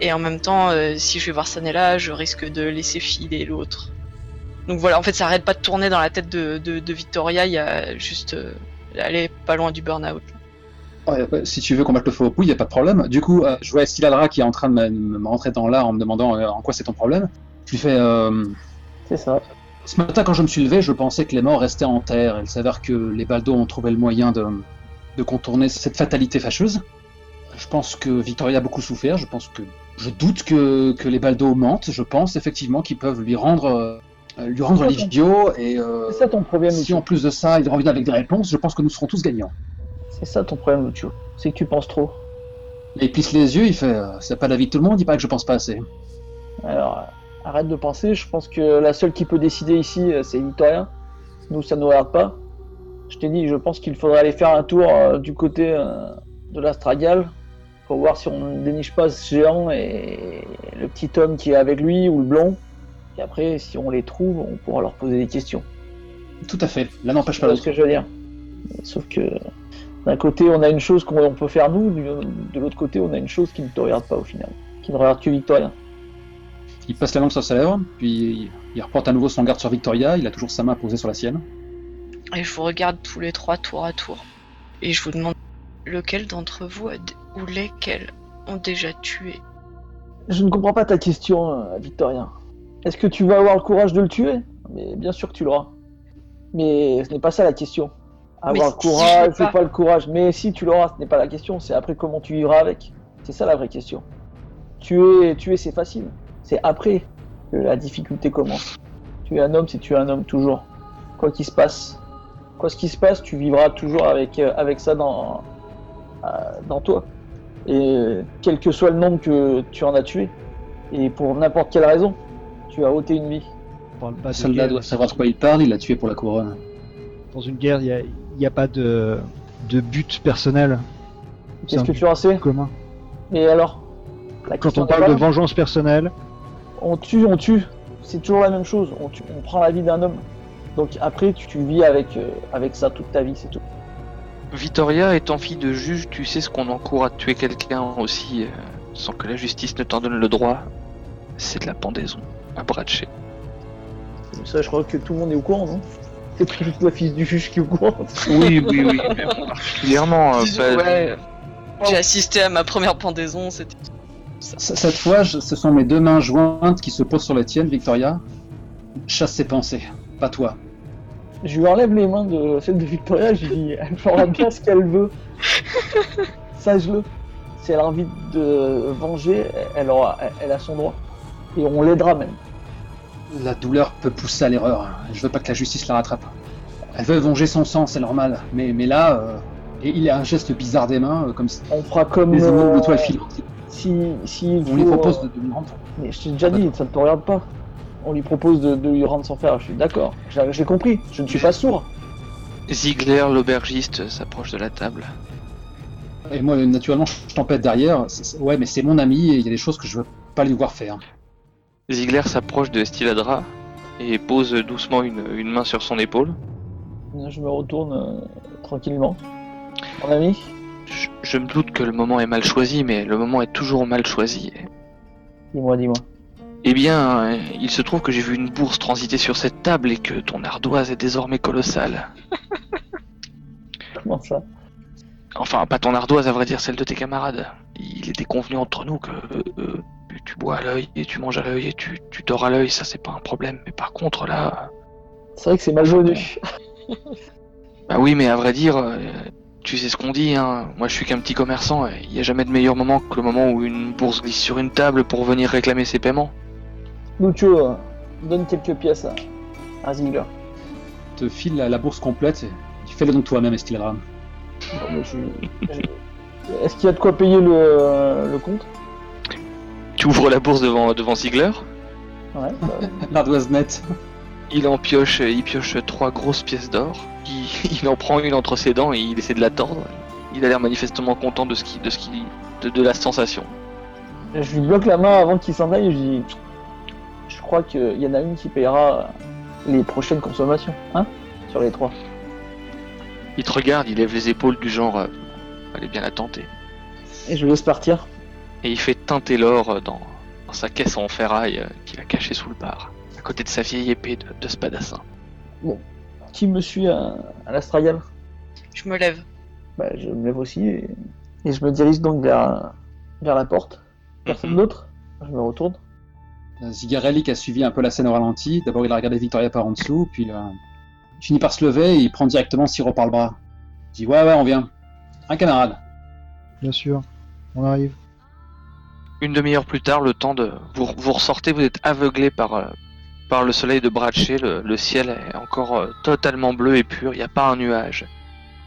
Speaker 3: Et en même temps, euh, si je vais voir Sanella, je risque de laisser filer l'autre. Donc voilà, en fait, ça arrête pas de tourner dans la tête de, de, Victoria, il y a juste. euh, elle est pas loin du burn-out.
Speaker 5: Si tu veux qu'on mette le feu au pouls, il n'y a pas de problème. Du coup, euh, je vois Estiladra qui est en train de me, me rentrer dans là en me demandant euh, en quoi c'est ton problème. Je lui fais euh,
Speaker 6: C'est ça.
Speaker 5: Ce matin, quand je me suis levé, je pensais que les morts restaient en terre. Il s'avère que les baldos ont trouvé le moyen de, de contourner cette fatalité fâcheuse. Je pense que Victoria a beaucoup souffert. Je pense que je doute que, que les baldos mentent. Je pense effectivement qu'ils peuvent lui rendre euh, lui rendre
Speaker 6: Ouais,
Speaker 5: Livio et euh,
Speaker 6: C'est ça ton problème,
Speaker 5: si en plus de ça il revient avec des réponses, je pense que nous serons tous gagnants.
Speaker 6: C'est ça ton problème, Lucio. C'est que tu penses trop.
Speaker 5: Il plisse les yeux, il fait euh, C'est pas l'avis de tout le monde, il paraît que je pense pas assez.
Speaker 6: Alors, arrête de penser. Je pense que la seule qui peut décider ici, euh, c'est Victoria. Nous, ça ne nous regarde pas. Je t'ai dit, je pense qu'il faudrait aller faire un tour euh, du côté euh, de l'Astragale pour voir si on ne déniche pas ce géant et le petit homme qui est avec lui ou le blond. Et après, si on les trouve, on pourra leur poser des questions.
Speaker 5: Tout à fait, l'un n'empêche pas
Speaker 6: vois ce que je veux dire Sauf que d'un côté, on a une chose qu'on on peut faire nous, de l'autre côté, on a une chose qui ne te regarde pas au final, qui ne regarde que Victoria.
Speaker 5: Il passe la langue sur sa lèvre, puis il reporte à nouveau son garde sur Victoria, il a toujours sa main posée sur la sienne.
Speaker 3: Et je vous regarde tous les trois tour à tour. Et je vous demande lequel d'entre vous a d- ou lesquels ont déjà tué.
Speaker 6: Je ne comprends pas ta question, euh, Victoria. Est-ce que tu vas avoir le courage de le tuer? Mais bien sûr que tu l'auras. Mais ce n'est pas ça la question. Avoir le
Speaker 3: si
Speaker 6: courage, c'est
Speaker 3: pas.
Speaker 6: pas le courage. Mais si tu l'auras, ce n'est pas la question. C'est après comment tu vivras avec. C'est ça la vraie question. Tuer, tuer c'est facile. C'est après que la difficulté commence. Tu es un homme, c'est tu es un homme toujours. Quoi qu'il se passe. Quoi qu'il se passe, tu vivras toujours avec, euh, avec ça dans, euh, dans toi. Et quel que soit le nombre que tu en as tué, et pour n'importe quelle raison, tu as ôté une vie.
Speaker 4: On parle pas
Speaker 5: Le soldat
Speaker 4: guerre.
Speaker 5: doit savoir de quoi il parle, il l'a tué pour la couronne.
Speaker 4: Dans une guerre, il n'y a, pas de, de but personnel C'est
Speaker 6: Qu'est-ce que tu en sais?
Speaker 4: commun.
Speaker 6: Et alors? La
Speaker 4: Quand on parle de vengeance personnelle,
Speaker 6: On tue, on tue. C'est toujours la même chose. On, tue- on prend la vie d'un homme. Donc après, tu, tu vis avec, euh, avec ça toute ta vie, c'est tout.
Speaker 2: Victoria, étant fille de juge, tu sais ce qu'on encourt à tuer quelqu'un aussi, euh, sans que la justice ne t'en donne le droit. C'est de la pendaison, à Bratché.
Speaker 6: Ça, je crois que tout le monde est au courant, non? C'est pas juste la fille du juge qui est au courant.
Speaker 2: Oui, oui, oui, *laughs* mais particulièrement. euh,
Speaker 3: Disons,
Speaker 2: pas-
Speaker 3: ouais. J'ai assisté à ma première pendaison, c'était.
Speaker 5: Cette fois, je- ce sont mes deux mains jointes qui se posent sur la tienne, Victoria. Chasse ses pensées, pas toi.
Speaker 6: Je lui enlève les mains de celle de Victoria, je lui dis, elle fera *laughs* bien ce qu'elle veut. Sache-le. Si elle a envie de venger, elle, aura, elle a son droit. Et on l'aidera même.
Speaker 5: La douleur peut pousser à l'erreur. Je veux pas que la justice la rattrape. Elle veut venger son sang, c'est normal. Mais, mais là, euh, et il a un geste bizarre des mains, euh, comme si
Speaker 6: On fera comme.
Speaker 5: les
Speaker 6: euh,
Speaker 5: de toile filante.
Speaker 6: Si, si il
Speaker 5: On lui propose de, de lui rendre.
Speaker 6: Mais je t'ai déjà dit, ça ne te regarde pas. On lui propose de, de lui rendre son frère. Je suis d'accord. J'ai compris. Je ne suis pas sourd.
Speaker 2: Ziegler, l'aubergiste, s'approche de la table.
Speaker 5: Et moi, naturellement, je tempête derrière. Ouais, mais c'est mon ami et il y a des choses que je veux pas lui voir faire.
Speaker 2: Ziegler s'approche de Stiladra et pose doucement une, une main sur son épaule.
Speaker 6: Je me retourne euh, tranquillement. Mon ami,
Speaker 2: Je, je me doute que le moment est mal choisi, mais le moment est toujours mal choisi.
Speaker 6: dis-moi, dis-moi.
Speaker 2: Eh bien, euh, il se trouve que j'ai vu une bourse transiter sur cette table et que ton ardoise est désormais colossale. *laughs*
Speaker 6: Comment ça
Speaker 2: Enfin, pas ton ardoise, à vrai dire, celle de tes camarades. Il était convenu entre nous que euh, euh, tu- bois à l'œil et tu manges à l'œil et tu, tu dors à l'œil, ça c'est pas un problème. Mais par contre, là.
Speaker 6: C'est vrai que c'est malvenu. *laughs*
Speaker 2: Bah oui, mais à vrai dire, tu sais ce qu'on dit, hein. Moi je suis qu'un petit commerçant et il n'y a jamais de meilleur moment que le moment où une bourse glisse sur une table pour venir réclamer ses paiements.
Speaker 6: Lucio, donne quelques pièces à, à Ziegler.
Speaker 5: Te file la, la bourse complète. Tu fais-le donc toi-même, Estilra.
Speaker 6: Bon, mais je- je- Est-ce qu'il y a de quoi payer le, le compte?
Speaker 2: Tu ouvres la bourse devant, devant Ziegler,
Speaker 6: Ouais. bah,
Speaker 5: L'ardoise *laughs* nette.
Speaker 2: Il en pioche, il pioche trois grosses pièces d'or, il, *laughs* il en prend une entre ses dents et il essaie de la tordre. Il a l'air manifestement content de ce qui, de ce qui, de, de la sensation.
Speaker 6: je lui bloque la main avant qu'il s'en aille et je dis Je crois qu'il y en a une qui payera les prochaines consommations, hein Sur les trois.
Speaker 2: Il te regarde, il lève les épaules du genre. euh, Allez bien la tenter.
Speaker 6: Et je le laisse partir.
Speaker 2: Et il fait teinter l'or dans, dans sa caisse en ferraille euh, qu'il a cachée sous le bar, à côté de sa vieille épée de, de spadassin.
Speaker 6: Qui me suit à, à l'astragale?
Speaker 3: Je me lève.
Speaker 6: bah, Je me lève aussi et, et je me dirige donc vers, vers la porte. Personne
Speaker 2: Mhm.
Speaker 6: d'autre? Je me retourne.
Speaker 5: Euh, Zigarelli qui a suivi un peu la scène au ralenti. D'abord, il a regardé Victoria par en dessous, puis euh, il finit par se lever et il prend directement Siro par le bras. Il dit Ouais, ouais, on vient. Un camarade.
Speaker 4: Bien sûr, on arrive.
Speaker 2: Une demi-heure plus tard, le temps de. Vous, vous ressortez, vous êtes aveuglé par, euh, par le soleil de Bratché. Le, ciel est encore euh, totalement bleu et pur, il n'y a pas un nuage.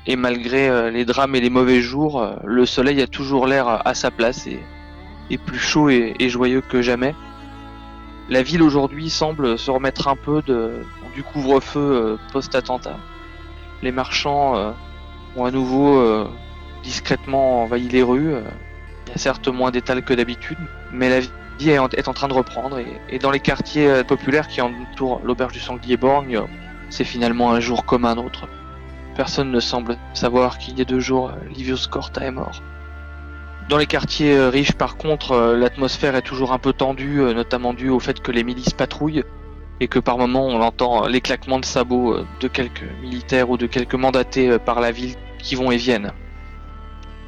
Speaker 2: Et malgré euh, les drames et les mauvais jours, euh, le soleil a toujours l'air à sa place et, et plus chaud et, joyeux que jamais. La ville aujourd'hui semble se remettre un peu du couvre-feu post-attentat. Les marchands ont à nouveau discrètement envahi les rues. il y a certes moins d'étals que d'habitude, mais la est en, train de reprendre. Et, dans les quartiers euh, populaires qui entourent l'auberge du Sanglier Borgne, euh, c'est finalement un jour comme un autre. Personne ne semble savoir qu'il y a deux jours, euh, Livius Corta est mort. Dans les quartiers riches, par contre, l'atmosphère est toujours un peu tendue, notamment due au fait que les milices patrouillent et que par moments on entend les claquements de sabots de quelques militaires ou de quelques mandatés par la ville qui vont et viennent.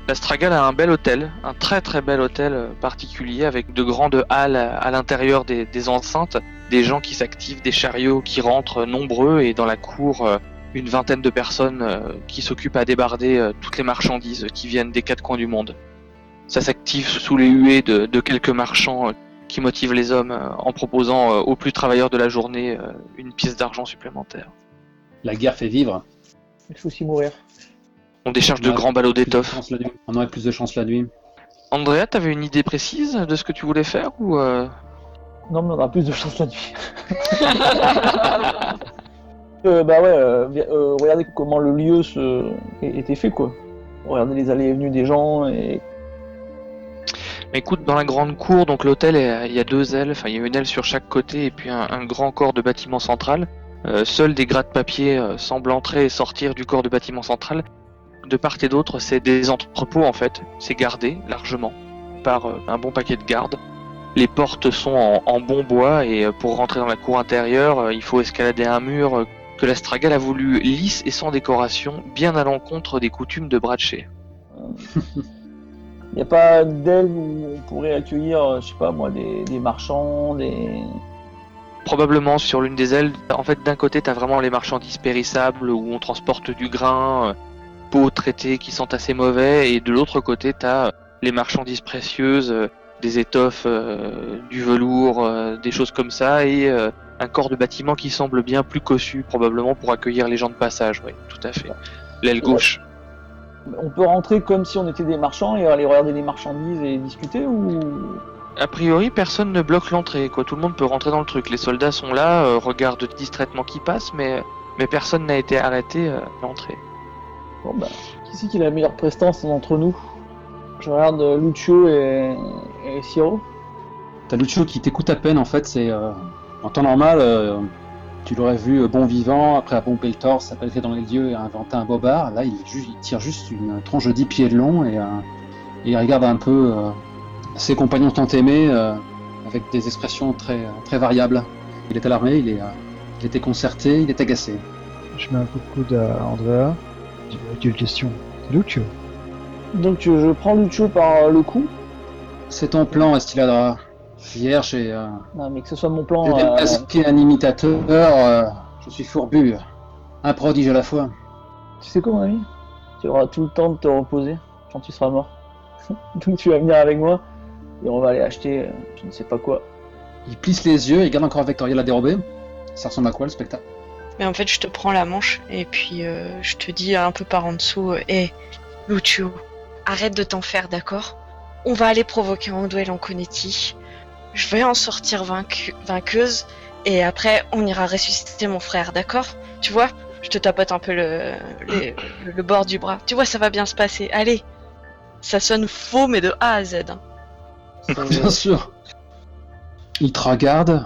Speaker 2: L'Astragal a un bel hôtel, un très très bel hôtel euh, particulier avec de grandes halles à l'intérieur des, des enceintes, des gens qui s'activent, des chariots qui rentrent euh, nombreux et dans la cour euh, une vingtaine de personnes qui s'occupent à débarder toutes les marchandises qui viennent des quatre coins du monde. Ça s'active sous les huées de, de quelques marchands qui motivent les hommes en proposant aux plus travailleurs de la journée une pièce d'argent supplémentaire.
Speaker 5: La guerre fait vivre.
Speaker 6: Il faut aussi mourir.
Speaker 2: On décharge de grands ballots d'étoffe.
Speaker 5: On aurait plus de chance la nuit.
Speaker 2: Andrea, t'avais une idée précise de ce que tu voulais faire ou euh,
Speaker 6: Non, mais on aura plus de chance la nuit. *laughs* *laughs* Euh, bah ouais, euh, euh, regardez comment le lieu se... était fait, quoi. Regardez les allées et venues des gens et
Speaker 2: Mais Écoute, dans la grande cour, donc l'hôtel, il y a deux ailes, enfin il y a une aile sur chaque côté et puis un, un grand corps de bâtiment central. Euh, seuls des gratte-papier euh, semblent entrer et sortir du corps de bâtiment central. De part et d'autre, c'est des entrepôts en fait. C'est gardé largement par euh, un bon paquet de gardes. Les portes sont en, en bon bois et euh, pour rentrer dans la cour intérieure, euh, il faut escalader un mur que l'Astragal a voulu lisse et sans décoration, bien à l'encontre des coutumes de Bratché.
Speaker 6: il n'y a pas d'aile où on pourrait accueillir, je sais pas moi, des, des marchands, des...
Speaker 2: probablement sur l'une des ailes. En fait, d'un côté, t'as vraiment les marchandises périssables où on transporte du grain, pots traités qui sont assez mauvais, et de l'autre côté, t'as euh, les marchandises précieuses, euh, des étoffes, euh, du velours, des choses comme ça, et un corps de bâtiment qui semble bien plus cossu, probablement pour accueillir les gens de passage. Oui, tout à fait. L'aile gauche.
Speaker 6: On peut rentrer comme si on était des marchands et aller regarder les marchandises et discuter ou...
Speaker 2: A priori, personne ne bloque l'entrée. Quoi, tout le monde peut rentrer dans le truc. Les soldats sont là, euh, regardent distraitement qui passe, mais mais personne n'a été arrêté euh, à l'entrée.
Speaker 6: Bon bah, qui c'est qui a la meilleure prestance d'entre nous? Je regarde euh, Lucio et, et Siro.
Speaker 5: T'as Lucio qui t'écoute à peine en fait. C'est euh, en temps normal, euh, tu l'aurais vu bon vivant après avoir pompé le torse, s'appellerait dans les lieux et inventer un bobard. Là, il, tire juste une tranche de 10 pieds de long et, euh, et il regarde un peu euh, ses compagnons tant aimés euh, avec des expressions très très variables. Il est alarmé, il est euh, il était concerté, il est agacé.
Speaker 4: Je mets un coup de coude à Andrea. Euh, quelle question C'est Lucio.
Speaker 6: Donc euh, je prends Lucio par le cou.
Speaker 5: C'est ton plan, Estiladra. Hier, j'ai euh,
Speaker 6: Non mais que ce soit mon plan.
Speaker 5: j'ai
Speaker 6: euh,
Speaker 5: démasqué un imitateur. euh, je suis fourbu, un prodige à la fois.
Speaker 6: Tu sais quoi mon ami? Tu auras tout le temps de te reposer quand tu seras mort. *laughs* Donc tu vas venir avec moi et on va aller acheter euh, je ne sais pas quoi.
Speaker 5: Il plisse les yeux, il garde encore Victoria la dérobée. Ça ressemble à quoi le spectacle?
Speaker 3: Mais en fait, je te prends la manche et puis euh, je te dis un peu par en dessous Hé, Lucio, arrête de t'en faire, d'accord? On va aller provoquer un duel en Conetti. Je vais en sortir vaincu- vainqueuse et après, on ira ressusciter mon frère, d'accord? Tu vois? Je te tapote un peu le, le bord du bras. Tu vois, ça va bien se passer. Allez Ça sonne faux, mais de A à Z. hein.
Speaker 5: Bien sûr. Il te regarde,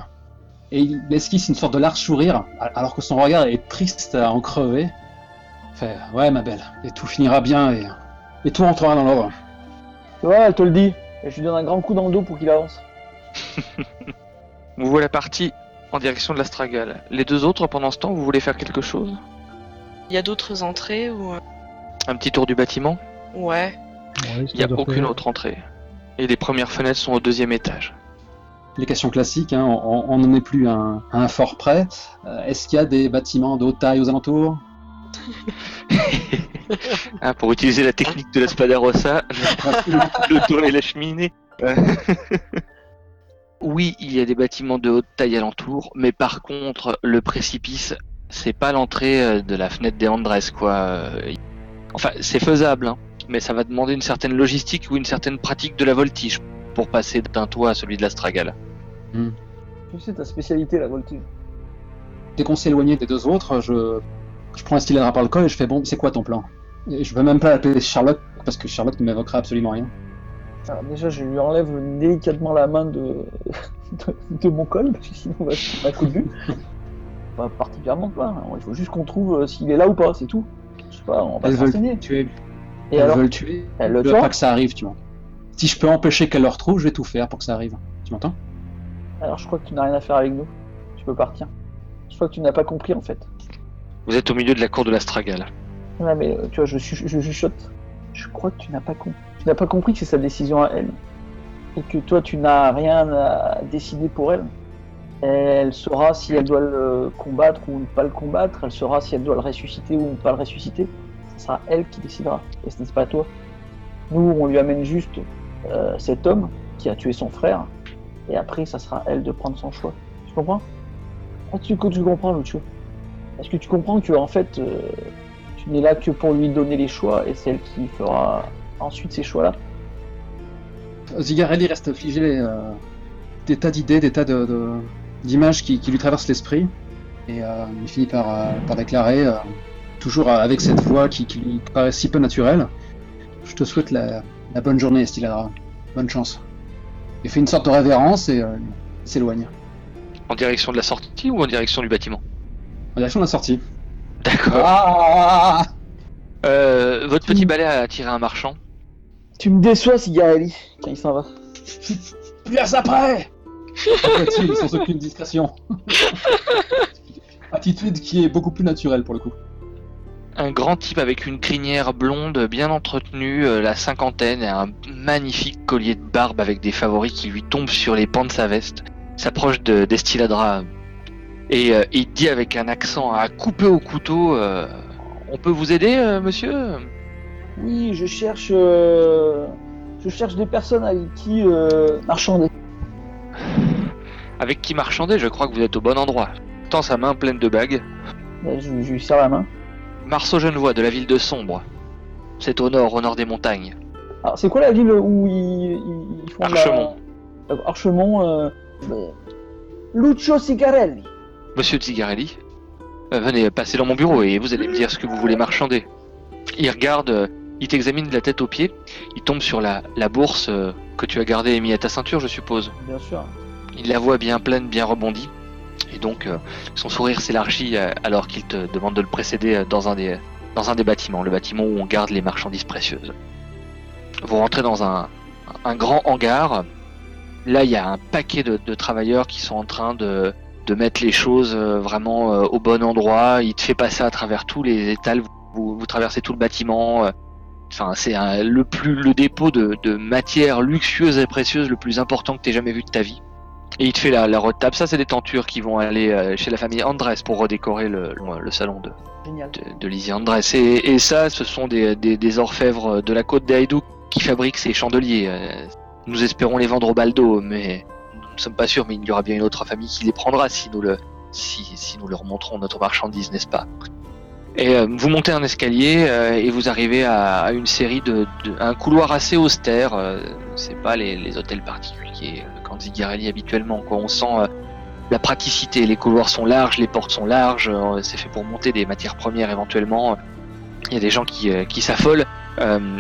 Speaker 5: et il esquisse une sorte de large sourire, alors que son regard est triste à en crever. Fait, ouais, ma belle, et tout finira bien, et, et tout rentrera dans l'ordre.
Speaker 6: Tu vois, elle te le dit. Et je lui donne un grand coup dans le dos pour qu'il avance. *laughs*
Speaker 2: Vous voilà parti en direction de l'Astragal. Les deux autres, pendant ce temps, vous voulez faire quelque chose?
Speaker 3: Il y a d'autres entrées ou. euh,
Speaker 2: Un petit tour du bâtiment?
Speaker 3: Ouais.
Speaker 2: Il n'y a aucune autre entrée. Et les premières fenêtres sont au deuxième étage.
Speaker 5: Les questions classiques, hein, on n'en est plus à un, à un fort près. Euh, Est-ce qu'il y a des bâtiments de haute taille aux alentours? *laughs*
Speaker 2: Ah, pour utiliser la technique de la Spadarossa, *laughs* le tour et la cheminée. Oui, il y a des bâtiments de haute taille alentour, mais par contre, le précipice, c'est pas l'entrée euh, de la fenêtre des Andrés, quoi. Enfin, c'est faisable, hein, mais ça va demander une certaine logistique ou une certaine pratique de la voltige pour passer d'un toit à celui de l'Astragal.
Speaker 6: Tu sais, ta spécialité, la voltige.
Speaker 5: Dès qu'on s'est éloigné des deux autres, je, je prends un stylet par le col et je fais bon, c'est quoi ton plan? Et Je veux même pas l'appeler Charlotte parce que Charlotte ne m'évoquera absolument rien.
Speaker 6: Alors déjà, je lui enlève délicatement la main de, *laughs* de, de mon col, parce que sinon on va se coup de vue. *laughs* Pas particulièrement, quoi. Il faut juste qu'on trouve euh, s'il est là ou pas, c'est tout. Je sais pas, on va se
Speaker 5: tuer.
Speaker 6: Et
Speaker 5: Elles
Speaker 6: alors
Speaker 5: veulent le tuer.
Speaker 6: Elle le
Speaker 5: pas que ça arrive, tu vois. Si je peux empêcher qu'elle le retrouve, je vais tout faire pour que ça arrive. Tu m'entends?
Speaker 6: Alors je crois que tu n'as rien à faire avec nous. Tu peux partir. Je crois que tu n'as pas compris en fait.
Speaker 2: Vous êtes au milieu de la cour de l'Astragal.
Speaker 6: Ouais, mais euh, tu vois, je, chu- je chuchote. Je crois que tu n'as pas compris. Tu n'as pas compris que c'est sa décision à elle. Et que toi, tu n'as rien à décider pour elle. Elle saura si elle doit le combattre ou ne pas le combattre. Elle saura si elle doit le ressusciter ou ne pas le ressusciter. Ce sera elle qui décidera. Et ce n'est pas toi? Nous, on lui amène juste euh, cet homme qui a tué son frère. Et après, ça sera elle de prendre son choix. Tu comprends? Est-ce que tu comprends, Lucio Est-ce que tu comprends que, en fait, euh, tu n'es là que pour lui donner les choix et c'est elle qui fera ensuite ces choix-là
Speaker 5: Zigarelli reste figé euh, des tas d'idées, des tas d'images qui, lui traversent l'esprit. Et euh, il finit par, déclarer, toujours avec cette voix qui, qui lui paraît si peu naturelle, Je te souhaite la, la bonne journée, Estiladra. Bonne chance. Il fait une sorte de révérence et euh, il s'éloigne.
Speaker 2: En direction de la sortie ou en direction du bâtiment?
Speaker 5: En direction de la sortie.
Speaker 2: D'accord.
Speaker 5: Ah
Speaker 2: Euh, votre petit balai a attiré un marchand.
Speaker 6: Tu me déçois, Cigarelli, quand il s'en va.
Speaker 5: Plus après sans aucune discrétion. *laughs* Attitude qui est beaucoup plus naturelle pour le coup.
Speaker 2: Un grand type avec une crinière blonde bien entretenue, euh, la cinquantaine, et un magnifique collier de barbe avec des favoris qui lui tombent sur les pans de sa veste, s'approche de d'Estiladra et euh, il dit avec un accent à couper au couteau euh, On peut vous aider, euh, monsieur?
Speaker 6: Oui, je cherche, je cherche des personnes avec qui marchander.
Speaker 2: Avec qui marchander? Je crois que vous êtes au bon endroit. Tend sa main pleine de bagues.
Speaker 6: Là, Je, je lui serre la main.
Speaker 2: Marceau Genevois de la ville de Sombre. C'est au nord, au nord des montagnes.
Speaker 6: Alors, c'est quoi la ville où ils, font la-
Speaker 2: Archemont.
Speaker 6: Euh, Archemont. Euh... euh, Lucio Cigarelli.
Speaker 2: Monsieur Zigarelli, euh, venez passer dans mon bureau et vous allez me dire ce que vous voulez marchander. Il regarde, euh, il t'examine de la tête aux pieds, il tombe sur la, la bourse que tu as gardée et mis à ta ceinture, je suppose.
Speaker 6: Bien sûr.
Speaker 2: Il la voit bien pleine, bien rebondie, et donc euh, son sourire s'élargit euh, alors qu'il te demande de le précéder euh, dans un, des, bâtiments, le bâtiment où on garde les marchandises précieuses. Vous rentrez dans un, grand hangar. Là, il y a un paquet de, travailleurs qui sont en train de, mettre les choses vraiment au bon endroit. Il te fait passer à travers tous les étals. Vous, vous, traversez tout le bâtiment. c'est le dépôt de, de matières luxueuses et précieuses le plus important que tu jamais vu de ta vie. Et il te fait la, la. Ça, c'est des tentures qui vont aller euh, chez la famille Andrés pour redécorer le, le, le salon de, de, de Lizzie Andrés. Et, et ça, ce sont des, des, des orfèvres de la côte d'Aïdou qui fabriquent ces chandeliers. Euh, Nous espérons les vendre au baldo, mais nous ne sommes pas sûrs, mais il y aura bien une autre famille qui les prendra si nous, le, si, si nous leur montrons notre marchandise, n'est-ce pas? Et euh, vous montez un escalier euh, et vous arrivez à, à une série de, de- un couloir assez austère. euh, c'est pas les, les hôtels particuliers euh, quand Zigarelli habituellement. Quoi. On sent euh, la praticité. Les couloirs sont larges, les portes sont larges. euh, c'est fait pour monter des matières premières éventuellement. Il y a des gens qui, euh, qui s'affolent.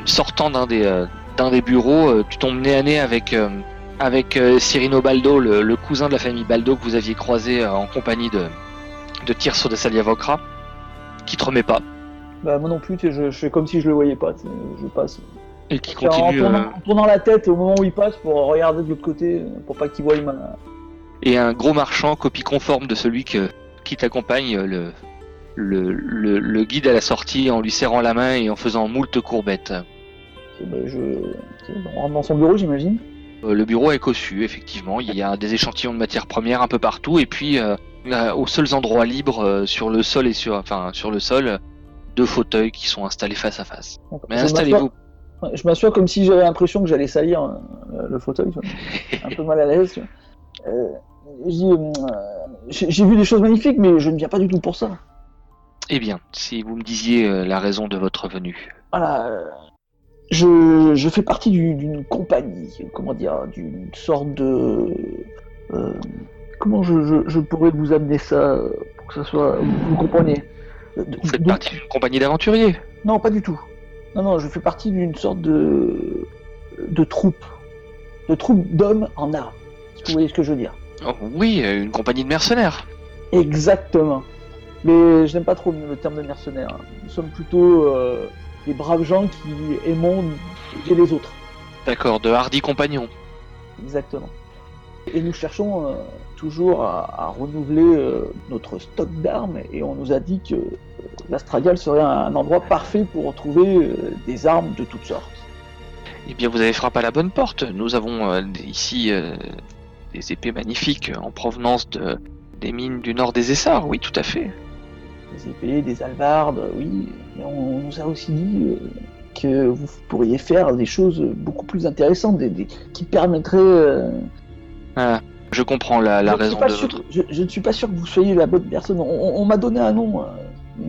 Speaker 2: Sortant d'un des, d'un des bureaux, tu tombes nez à nez avec avec Cyrino Baldo, le, cousin de la famille Baldo que vous aviez croisé en compagnie de, de Tirso de Saliavocra, qui te remet pas
Speaker 6: Bah, moi non plus, je, je fais comme si je le voyais pas. Je passe.
Speaker 2: Et qui
Speaker 6: En, en
Speaker 2: continue.
Speaker 6: tournant,
Speaker 2: euh,
Speaker 6: en tournant la tête au moment où il passe pour regarder de l'autre côté, pour pas qu'il voie ma.
Speaker 2: et un gros marchand, copie conforme de celui que, qui t'accompagne, euh, le, le, le, le guide à la sortie en lui serrant la main et en faisant moult courbettes.
Speaker 6: Et ben, je. On rentre dans son bureau, j'imagine.
Speaker 2: Euh, Le bureau est cossu, effectivement. Il y a des échantillons de matières premières un peu partout, et puis euh, aux seuls endroits libres sur le sol et sur, enfin sur le sol, deux fauteuils qui sont installés face à face. Mais installez-vous.
Speaker 6: Je m'assois comme si j'avais l'impression que j'allais salir euh, le fauteuil, tu vois. un peu mal à l'aise. Euh, euh, j'ai vu des choses magnifiques, mais je ne viens pas du tout pour ça.
Speaker 2: Eh bien, si vous me disiez la raison de votre venue.
Speaker 6: Voilà. Je, je fais partie du- d'une compagnie, comment dire, d'une sorte de. euh, comment je, je, je pourrais vous amener ça pour que ça soit. Vous, De-
Speaker 2: Vous faites partie d'une compagnie d'aventuriers.
Speaker 6: Non, pas du tout. Non, non, je fais partie d'une sorte de. de troupe. De troupe d'hommes en armes. Si vous voyez ce que je veux dire.
Speaker 2: Oh, oui, euh, une compagnie de mercenaires.
Speaker 6: Exactement. Mais je n'aime pas trop le terme de mercenaire. Nous sommes plutôt euh, des braves gens qui aimons et les autres.
Speaker 2: D'accord, de hardis compagnons.
Speaker 6: Exactement. Et nous cherchons euh, toujours à, à renouveler euh, notre stock d'armes et on nous a dit que l'Astragale serait un, endroit parfait pour retrouver euh, des armes de toutes sortes.
Speaker 2: Eh bien, vous avez frappé à la bonne porte. Nous avons euh, ici euh, des épées magnifiques en provenance de, des mines du nord des Essarts. Oui, tout à fait.
Speaker 6: Des épées, des albardes, oui. Et on nous a aussi dit que vous pourriez faire des choses beaucoup plus intéressantes, des, des- qui permettraient... euh,
Speaker 2: Ah, je comprends la, la
Speaker 6: je
Speaker 2: raison de
Speaker 6: sûr-
Speaker 2: votre.
Speaker 6: je, je ne suis pas sûr que vous soyez la bonne personne. On, on- on m'a donné un nom. Euh,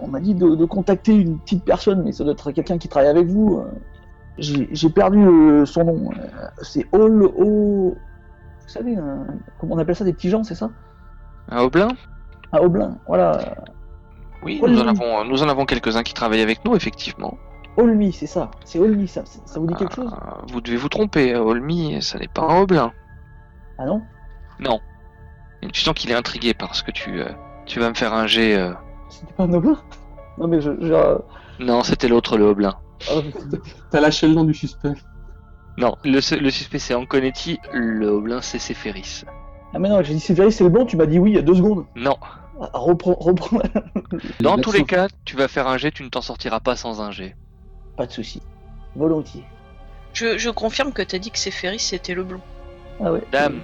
Speaker 6: on m'a dit de, de contacter une petite personne, mais ça doit être quelqu'un qui travaille avec vous. euh. J'ai perdu euh, son nom. euh, C'est Hall O. Vous savez, un- comment on appelle ça Des petits gens, c'est ça?
Speaker 2: Un Oblin?
Speaker 6: Un Oblin. Voilà.
Speaker 2: Oui, nous en avons, nous en avons quelques-uns qui travaillent avec nous, effectivement.
Speaker 6: Olmi, c'est ça. C'est Olmi, ça. Ça vous dit quelque chose?
Speaker 2: Ah, vous devez vous tromper, Olmi, ça n'est pas un Oblin.
Speaker 6: Ah non?
Speaker 2: Non. Tu sens qu'il est intrigué parce que tu, euh, tu vas me faire un jet. euh,
Speaker 6: C'était pas un Oblin Non, mais je. je- euh,
Speaker 2: Non, c'était l'autre, le Oblin.
Speaker 6: oh,
Speaker 5: T'as lâché le nom du suspect.
Speaker 2: Non, le, le suspect c'est Anconetti, le Oblin c'est Céphéris.
Speaker 6: Ah, mais non, j'ai dit vrai, c'est le bon. Tu m'as dit oui il y a deux secondes.
Speaker 2: Non,
Speaker 6: Ah, Reprends, reprends. *laughs*
Speaker 2: dans tous les cas, tu vas faire un jet, tu ne t'en sortiras pas sans un jet.
Speaker 6: Pas de souci. Volontiers.
Speaker 3: Je, je confirme que t'as dit que c'est Ferris, c'était le blond.
Speaker 6: Ah ouais.
Speaker 2: Dame,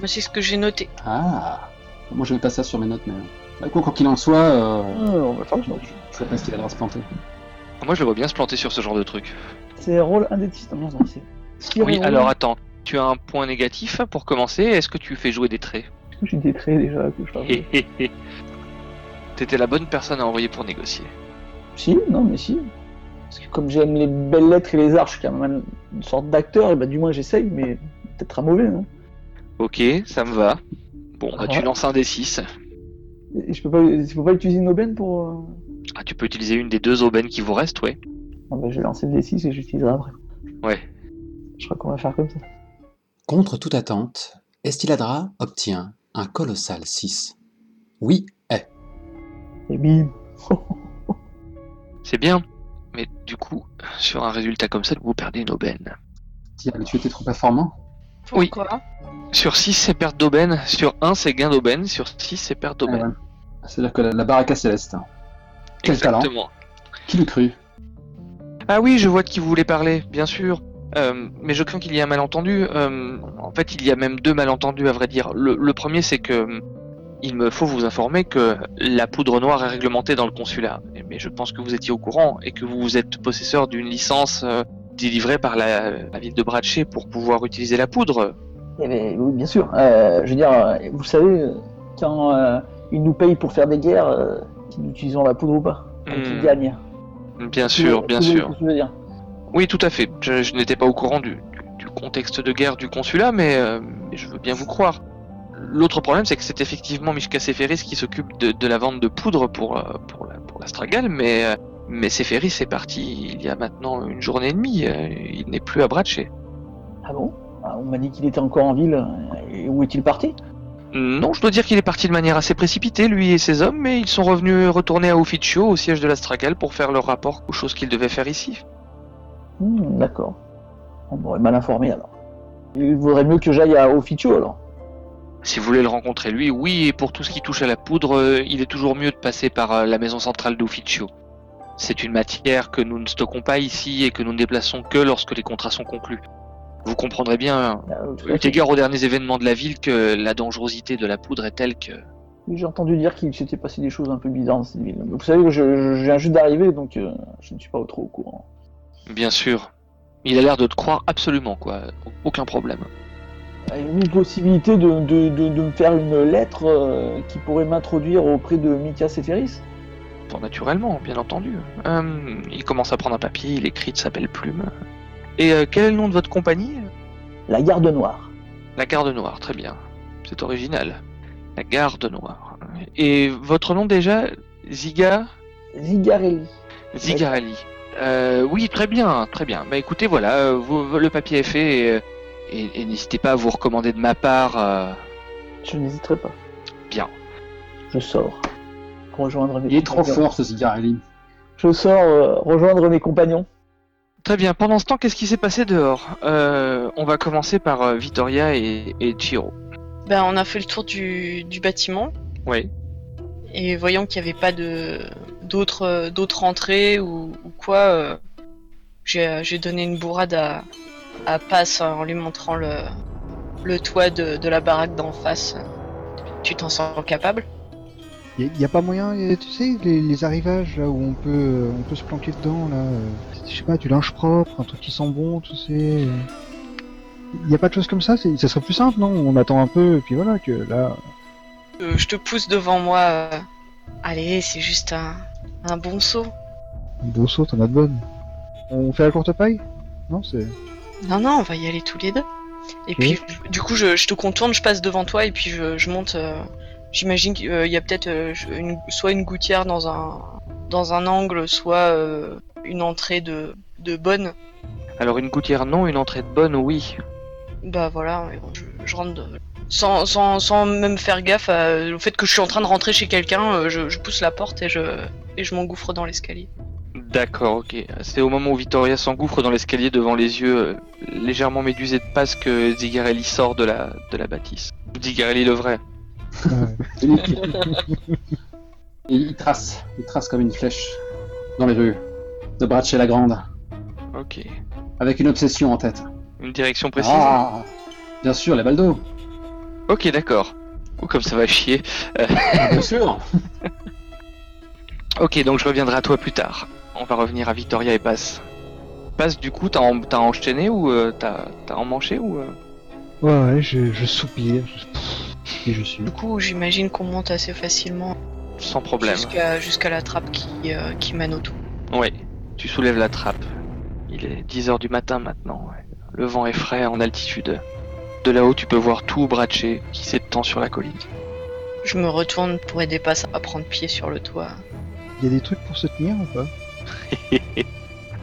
Speaker 3: Mais c'est ce que j'ai noté.
Speaker 5: Ah Moi j'avais pas ça sur mes notes, mais. Bah, quoi, quoi qu'il en soit, euh,
Speaker 6: Ah, on va faire
Speaker 5: je sais pas ce qu'il va se planter.
Speaker 2: moi je le vois bien se planter sur ce genre de truc.
Speaker 6: C'est rôle indécis. Non, non, c'est.
Speaker 2: Oui, alors attends, tu as un point négatif pour commencer, est-ce que tu fais jouer des traits?
Speaker 6: J'ai des traits déjà que je parle. *laughs*
Speaker 2: T'étais la bonne personne à envoyer pour négocier.
Speaker 6: Si, non, mais si. Parce que comme j'aime les belles lettres et les arches, je suis quand même une sorte d'acteur, et bah du moins j'essaye, mais peut-être un mauvais. Hein.
Speaker 2: Ok, ça me va. Bon, bah, tu
Speaker 6: Ah.
Speaker 2: lances un D6.
Speaker 6: Et je peux pas, je peux pas utiliser une aubaine pour. euh,
Speaker 2: Ah, tu peux utiliser une des deux aubaines qui vous restent, ouais.
Speaker 6: Ah bah, je vais lancer le D6 et j'utiliserai après.
Speaker 2: Ouais.
Speaker 6: Je crois qu'on va faire comme ça.
Speaker 5: Contre toute attente, Estiladra obtient un colossal 6. Oui, est.
Speaker 6: Et bim
Speaker 2: C'est bien. Mais du coup, sur un résultat comme ça, vous perdez une aubaine.
Speaker 5: Tiens, mais tu étais trop performant.
Speaker 2: Oui. Sur 6, c'est perte d'aubaine. Sur 1, c'est gain d'aubaine. Sur 6, c'est perte d'aubaine.
Speaker 5: Ah ouais. C'est-à-dire que la, la barre à céleste. Quel talent.
Speaker 2: Exactement.
Speaker 5: Qui l'eût cru
Speaker 2: Ah oui, je vois de qui vous voulez parler, bien sûr. Euh, mais je crains qu'il y ait un malentendu. Euh, en fait, il y a même deux malentendus, à vrai dire. Le, le premier, c'est que euh, il me faut vous informer que la poudre noire est réglementée dans le consulat. Mais je pense que vous étiez au courant et que vous êtes possesseur d'une licence délivrée par la, la ville de Bratché pour pouvoir utiliser la poudre.
Speaker 6: Eh ben, oui, bien sûr. Euh, je veux dire, euh, vous savez, quand euh, ils nous payent pour faire des guerres, euh, si nous utilisons la poudre ou pas, ils
Speaker 2: Hmm,
Speaker 6: gagnent.
Speaker 2: bien sûr, bien sûr.
Speaker 6: Veux dire?
Speaker 2: Oui, tout à fait. Je, je n'étais pas au courant du, contexte de guerre du consulat, mais, je veux bien vous croire. L'autre problème, c'est que c'est effectivement Mishka Seferis qui s'occupe de, de la vente de poudre pour, euh, pour, la, pour l'Astragale, mais, mais Seferis est parti il y a maintenant une journée et demie. euh, il n'est plus à Bratché.
Speaker 6: Ah bon? Ah on m'a dit qu'il était encore en ville. Et où est-il parti?
Speaker 2: Non, je dois dire qu'il est parti de manière assez précipitée, lui et ses hommes, mais ils sont revenus retourner à Ufficio, au siège de l'Astragal, pour faire leur rapport aux choses qu'ils devaient faire ici.
Speaker 6: Hmm, D'accord. On m'aurait mal informé alors. Il vaudrait mieux que j'aille à Officio alors.
Speaker 2: Si vous voulez le rencontrer, lui, oui, et pour tout ce qui touche à la poudre, euh, il est toujours mieux de passer par euh, la maison centrale d'Ufficio. C'est une matière que nous ne stockons pas ici et que nous ne déplaçons que lorsque les contrats sont conclus. Vous comprendrez bien, eu
Speaker 6: à fait.
Speaker 2: égard aux derniers événements de la ville, que la dangerosité de la poudre est telle que...
Speaker 6: J'ai entendu dire qu'il s'était passé des choses un peu bizarres dans cette ville. Vous savez que je, viens juste d'arriver, donc euh, je ne suis pas trop au courant.
Speaker 2: Bien sûr. Il a l'air de te croire absolument, quoi. Aucun problème.
Speaker 6: Avez-vous une possibilité de, de, de, de me faire une lettre euh, qui pourrait m'introduire auprès de Mika Seferis?
Speaker 2: Bon, naturellement, bien entendu. Euh, il commence à prendre un papier, il écrit de sa belle plume. Et euh, quel est le nom de votre compagnie?
Speaker 6: La garde noire.
Speaker 2: La Garde Noire, très bien. C'est original. La Garde Noire. Et votre nom déjà Ziga?
Speaker 6: Zigarelli.
Speaker 2: Zigarelli. Euh, oui, très bien, très bien. Bah écoutez, voilà, vous- le papier est fait et, et- et n'hésitez pas à vous recommander de ma part.
Speaker 6: Je n'hésiterai pas.
Speaker 2: Bien.
Speaker 6: Je sors. Rejoindre mes
Speaker 5: Il est trop fort ce Zigarelli.
Speaker 6: Je sors euh, rejoindre mes compagnons.
Speaker 2: Très bien. Pendant ce temps, qu'est-ce qui s'est passé dehors? Euh, On va commencer par euh, Vittoria et, et Chiro.
Speaker 3: Ben, on a fait le tour du, du bâtiment
Speaker 2: Oui.
Speaker 3: et voyant qu'il n'y avait pas de d'autres euh, d'autres entrées ou, ou quoi, euh, j'ai j'ai donné une bourrade à, à Passe en lui montrant le, le toit de, de la baraque d'en face. Tu t'en sens capable?
Speaker 4: Il n'y a, pas moyen, a- tu sais, les, les arrivages là où on peut, on peut se planquer dedans là. euh, je sais pas, du linge propre, un truc qui sent bon, tu sais. Il n'y a pas de choses comme ça, ça serait plus simple, non? On attend un peu et puis voilà que là.
Speaker 3: Euh, Je te pousse devant moi. euh, Allez, c'est juste un, un bon saut.
Speaker 4: Un beau saut, t'en as de bonnes. On fait la courte paille? Non, c'est.
Speaker 3: Non, non, on va y aller tous les deux. Et puis, du coup, je, je te contourne, je passe devant toi et puis je, je monte. Euh, J'imagine qu'il y a peut-être euh, une- soit une gouttière dans un, dans un angle, soit euh, une entrée de, de bonne.
Speaker 2: Alors une gouttière non, une entrée de bonne oui.
Speaker 3: Bah voilà, je, je rentre de- sans, sans, sans même faire gaffe à- au fait que je suis en train de rentrer chez quelqu'un, euh, je, je pousse la porte et je, et je m'engouffre dans l'escalier.
Speaker 2: D'accord, ok. C'est au moment où Vittoria s'engouffre dans l'escalier devant les yeux euh, légèrement médusés de passe que Zigarelli sort de la, de la bâtisse. Zigarelli le vrai.
Speaker 4: Ouais. *laughs*
Speaker 5: Et il trace, il trace comme une flèche dans les rues de Braccia la Grande,
Speaker 2: Ok.
Speaker 5: avec une obsession en tête.
Speaker 2: Une direction précise
Speaker 5: Ah, bien sûr, les baldos,
Speaker 2: Ok, d'accord. Ou comme ça va chier.
Speaker 5: bien sûr. *laughs*
Speaker 2: Ok, donc je reviendrai à toi plus tard. On va revenir à Victoria et Passe. Passe, du coup, t'as en- t'as enchaîné ou euh, t'as t'as emmanché ou... euh
Speaker 4: Ouais, ouais, je, je soupire. je- Et je suis.
Speaker 3: Du coup, j'imagine qu'on monte assez facilement
Speaker 2: Sans problème.
Speaker 3: jusqu'à jusqu'à la trappe qui, euh, qui mène au tout.
Speaker 2: Oui, tu soulèves la trappe. Il est 10h du matin maintenant. ouais. Le vent est frais en altitude. De là-haut, tu peux voir tout Brachet qui s'étend sur la colline.
Speaker 3: Je me retourne pour aider Passe à prendre pied sur le toit.
Speaker 4: Il y a des trucs pour se tenir ou pas? *laughs*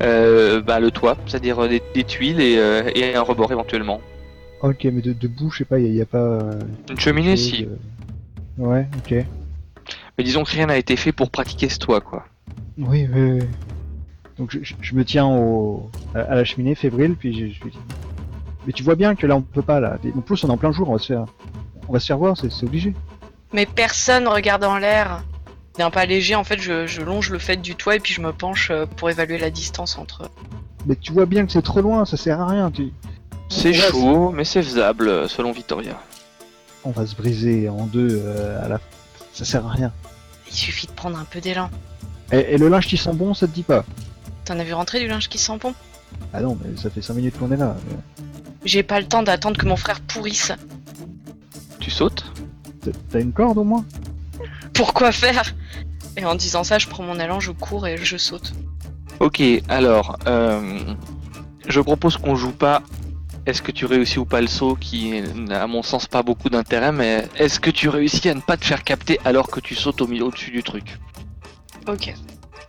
Speaker 2: Euh, bah, le toit, c'est-à-dire euh, des, des tuiles et, euh, et un rebord éventuellement.
Speaker 4: Ok, mais de, debout, je sais pas, il n'y a, pas. euh,
Speaker 2: Une cheminée,
Speaker 4: chose,
Speaker 2: si.
Speaker 4: euh, Ouais, ok.
Speaker 2: Mais disons que rien n'a été fait pour pratiquer ce toit, quoi.
Speaker 4: Oui, oui, oui. Donc je, je- je me tiens au, à, à la cheminée, fébrile, puis je, je lui dis. Mais tu vois bien que là on peut pas là. En plus on est en plein jour, on va se faire, on va se faire voir, c'est c'est obligé.
Speaker 3: Mais personne regarde en l'air. D'un pas léger, en fait, je, je longe le fait du toit et puis je me penche euh, pour évaluer la distance entre.
Speaker 4: Mais tu vois bien que c'est trop loin, ça sert à rien. Tu...
Speaker 2: C'est chaud, mais c'est faisable, euh, selon Victoria.
Speaker 4: On va se briser en deux euh, à la. Ça sert à rien.
Speaker 3: Il suffit de prendre un peu d'élan.
Speaker 4: Et, et le linge qui sent bon, ça te dit pas
Speaker 3: T'en as vu rentrer du linge qui sent bon?
Speaker 4: Ah non, mais ça fait 5 minutes qu'on est là. mais
Speaker 3: J'ai pas le temps d'attendre que mon frère pourrisse.
Speaker 2: Tu sautes?
Speaker 4: T'as- T'as une corde au moins?
Speaker 3: Pourquoi faire? Et en disant ça, je prends mon élan, je cours et je saute.
Speaker 2: Ok, alors, euh, je propose qu'on joue pas est-ce que tu réussis ou pas le saut, qui n'a à mon sens pas beaucoup d'intérêt, mais est-ce que tu réussis à ne pas te faire capter alors que tu sautes au milieu au-dessus du truc?
Speaker 3: Ok.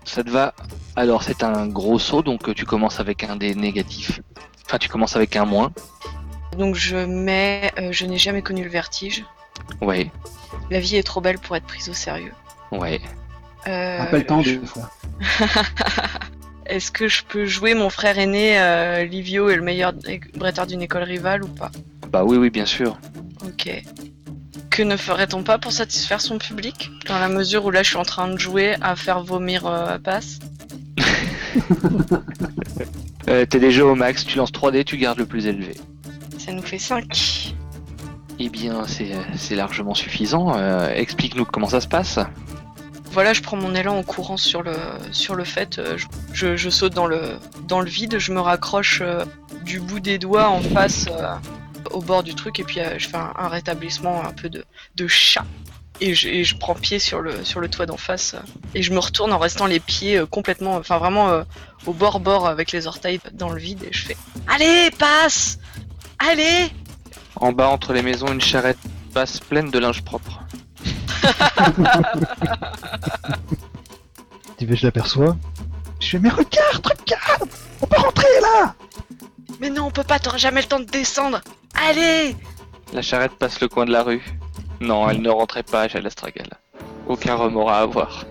Speaker 2: Ça te va? Alors c'est un gros saut, donc euh, tu commences avec un des négatifs. Enfin, tu commences avec un moins.
Speaker 3: Donc je mets euh, je n'ai jamais connu le vertige.
Speaker 2: Ouais,
Speaker 3: La vie est trop belle pour être prise au sérieux.
Speaker 2: ouais.
Speaker 3: Euh,
Speaker 5: Rappelle-t'en
Speaker 3: je-
Speaker 5: deux fois. *laughs*
Speaker 3: Est-ce que je peux jouer mon frère aîné euh, Livio est le meilleur bretteur d'une école rivale ou pas?
Speaker 2: Bah oui, oui, bien sûr.
Speaker 3: Ok. Que ne ferait-on pas pour satisfaire son public Dans la mesure où là je suis en train de jouer à faire vomir euh, à passe. *laughs*
Speaker 2: Euh, T'es déjà au max, tu lances 3D, tu gardes le plus élevé.
Speaker 3: Ça nous fait 5.
Speaker 2: Eh bien, c'est c'est largement suffisant. Euh, Explique-nous comment ça se passe.
Speaker 3: Voilà, je prends mon élan en courant sur le, sur le fait. euh, je, je- saute dans le, dans le vide, je me raccroche euh, du bout des doigts en face euh, au bord du truc et puis je fais un, rétablissement un peu de, de chat. Et je, je prends pied sur le, sur le toit d'en face et je me retourne en restant les pieds complètement, enfin vraiment au bord-bord avec les orteils dans le vide et je fais Allez, passe Allez
Speaker 2: En bas, entre les maisons, une charrette passe pleine de linge propre. *laughs*
Speaker 4: Tu veux, je l'aperçois? Je fais, mais regarde, regarde On peut rentrer là
Speaker 3: Mais non, on peut pas, t'auras jamais le temps de descendre Allez
Speaker 2: La charrette passe le coin de la rue. Non, elle ne rentrait pas chez l'Astragal. Aucun remords à avoir.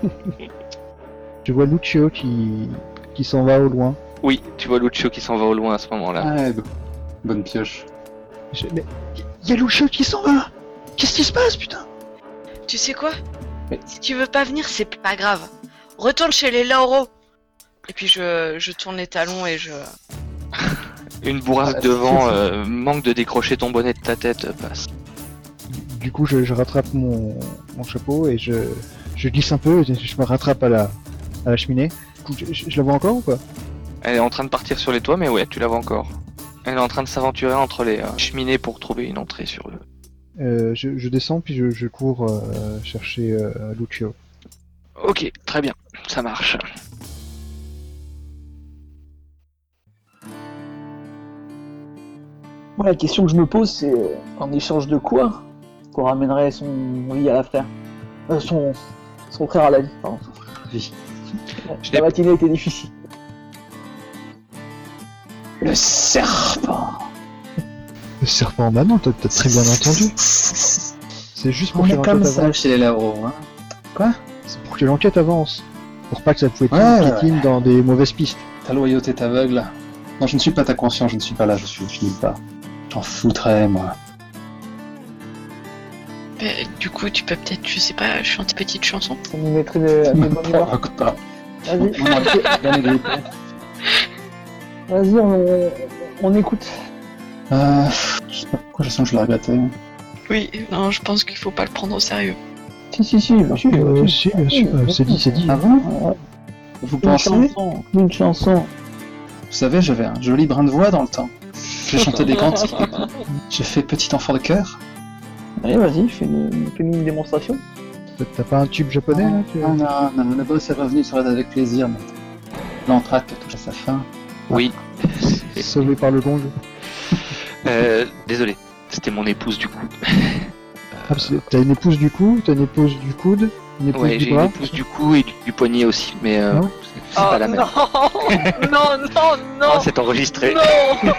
Speaker 2: *laughs*
Speaker 4: Je vois Lucio qui, qui s'en va au loin?
Speaker 2: Oui, tu vois Lucio qui s'en va au loin à ce moment-là.
Speaker 5: Ouais, bo- bonne pioche.
Speaker 4: Je- mais y a Lucio qui s'en va Qu'est-ce qui se passe, putain?
Speaker 3: Tu sais quoi
Speaker 5: Mais-
Speaker 3: Si tu veux pas venir, c'est pas grave. Retourne chez les Lauro. Et puis je, je tourne les talons et je. *laughs*
Speaker 2: Une bourrasque de vent euh, manque de décrocher ton bonnet de ta tête euh, passe.
Speaker 4: Du coup, je, je rattrape mon, mon chapeau et je, je glisse un peu, et je me rattrape à la, à la cheminée. Du coup, je, je- je la vois encore ou pas?
Speaker 2: Elle est en train de partir sur les toits, mais ouais, tu la vois encore. Elle est en train de s'aventurer entre les euh, cheminées pour trouver une entrée sur le.
Speaker 4: Euh, je, je descends puis je, je cours euh, chercher euh, Lucio.
Speaker 2: Ok, très bien, ça marche.
Speaker 6: Moi, la question que je me pose, c'est euh, en échange de quoi qu'on ramènerait son lit à la frère Euh, son, son frère à la vie, pardon.
Speaker 5: Oui.
Speaker 2: Je *laughs*
Speaker 6: La matinée était difficile. Le serpent
Speaker 4: Le serpent, bah non, t'as très bien entendu. C'est juste pour
Speaker 5: On
Speaker 4: que
Speaker 5: est comme
Speaker 4: l'enquête
Speaker 5: ça
Speaker 4: avance.
Speaker 5: chez les Lavro. Hein.
Speaker 4: C'est pour que l'enquête avance. Pour pas que ça pouvait
Speaker 5: Ouais,
Speaker 4: dans des mauvaises pistes.
Speaker 5: Ta loyauté est aveugle. Non, je ne suis pas ta conscience, je ne suis pas là, je suis, nulle part. J'en foutrais, moi.
Speaker 3: Bah, du coup, tu peux peut-être, je sais pas, chanter petite chanson.
Speaker 6: Ça nous mettrait de, de bonne humeur.
Speaker 5: Écoute pas.
Speaker 6: Vas-y, on écoute.
Speaker 5: Euh, je sais pas pourquoi je sens que je l'ai regretté.
Speaker 3: Oui, non, je pense qu'il faut pas le prendre au sérieux.
Speaker 6: Si, si, si, bien sûr.
Speaker 4: Euh,
Speaker 6: bien
Speaker 4: si,
Speaker 6: sûr.
Speaker 4: bien sûr, euh, c'est dit, c'est dit.
Speaker 5: Ah bon
Speaker 6: Ouais.
Speaker 5: Vous
Speaker 6: Une
Speaker 5: pensez
Speaker 6: chanson, une chanson.
Speaker 5: Vous savez, j'avais un joli brin de voix dans le temps. J'ai chanté des cantiques. *laughs* J'ai fait petit enfant de cœur.
Speaker 6: Allez, vas-y, fais une, fais une démonstration.
Speaker 4: T'as pas un tube japonais là que-
Speaker 5: Non, non, non, le boss est revenu sur avec plaisir. mais L'entracte touche à sa fin.
Speaker 2: Oui.
Speaker 4: Sauvé par le gong.
Speaker 2: Euh, désolé, c'était mon épouse du coup.
Speaker 4: Ah, T'as une épouse du cou, t'as une épouse du coude, une épouse
Speaker 2: Ouais,
Speaker 4: du
Speaker 2: j'ai une
Speaker 4: bras.
Speaker 2: épouse du cou et du, du poignet aussi, mais euh, c'est pas la même.
Speaker 3: non, *laughs* non, non, non,
Speaker 2: Oh, c'est enregistré.
Speaker 3: non *laughs*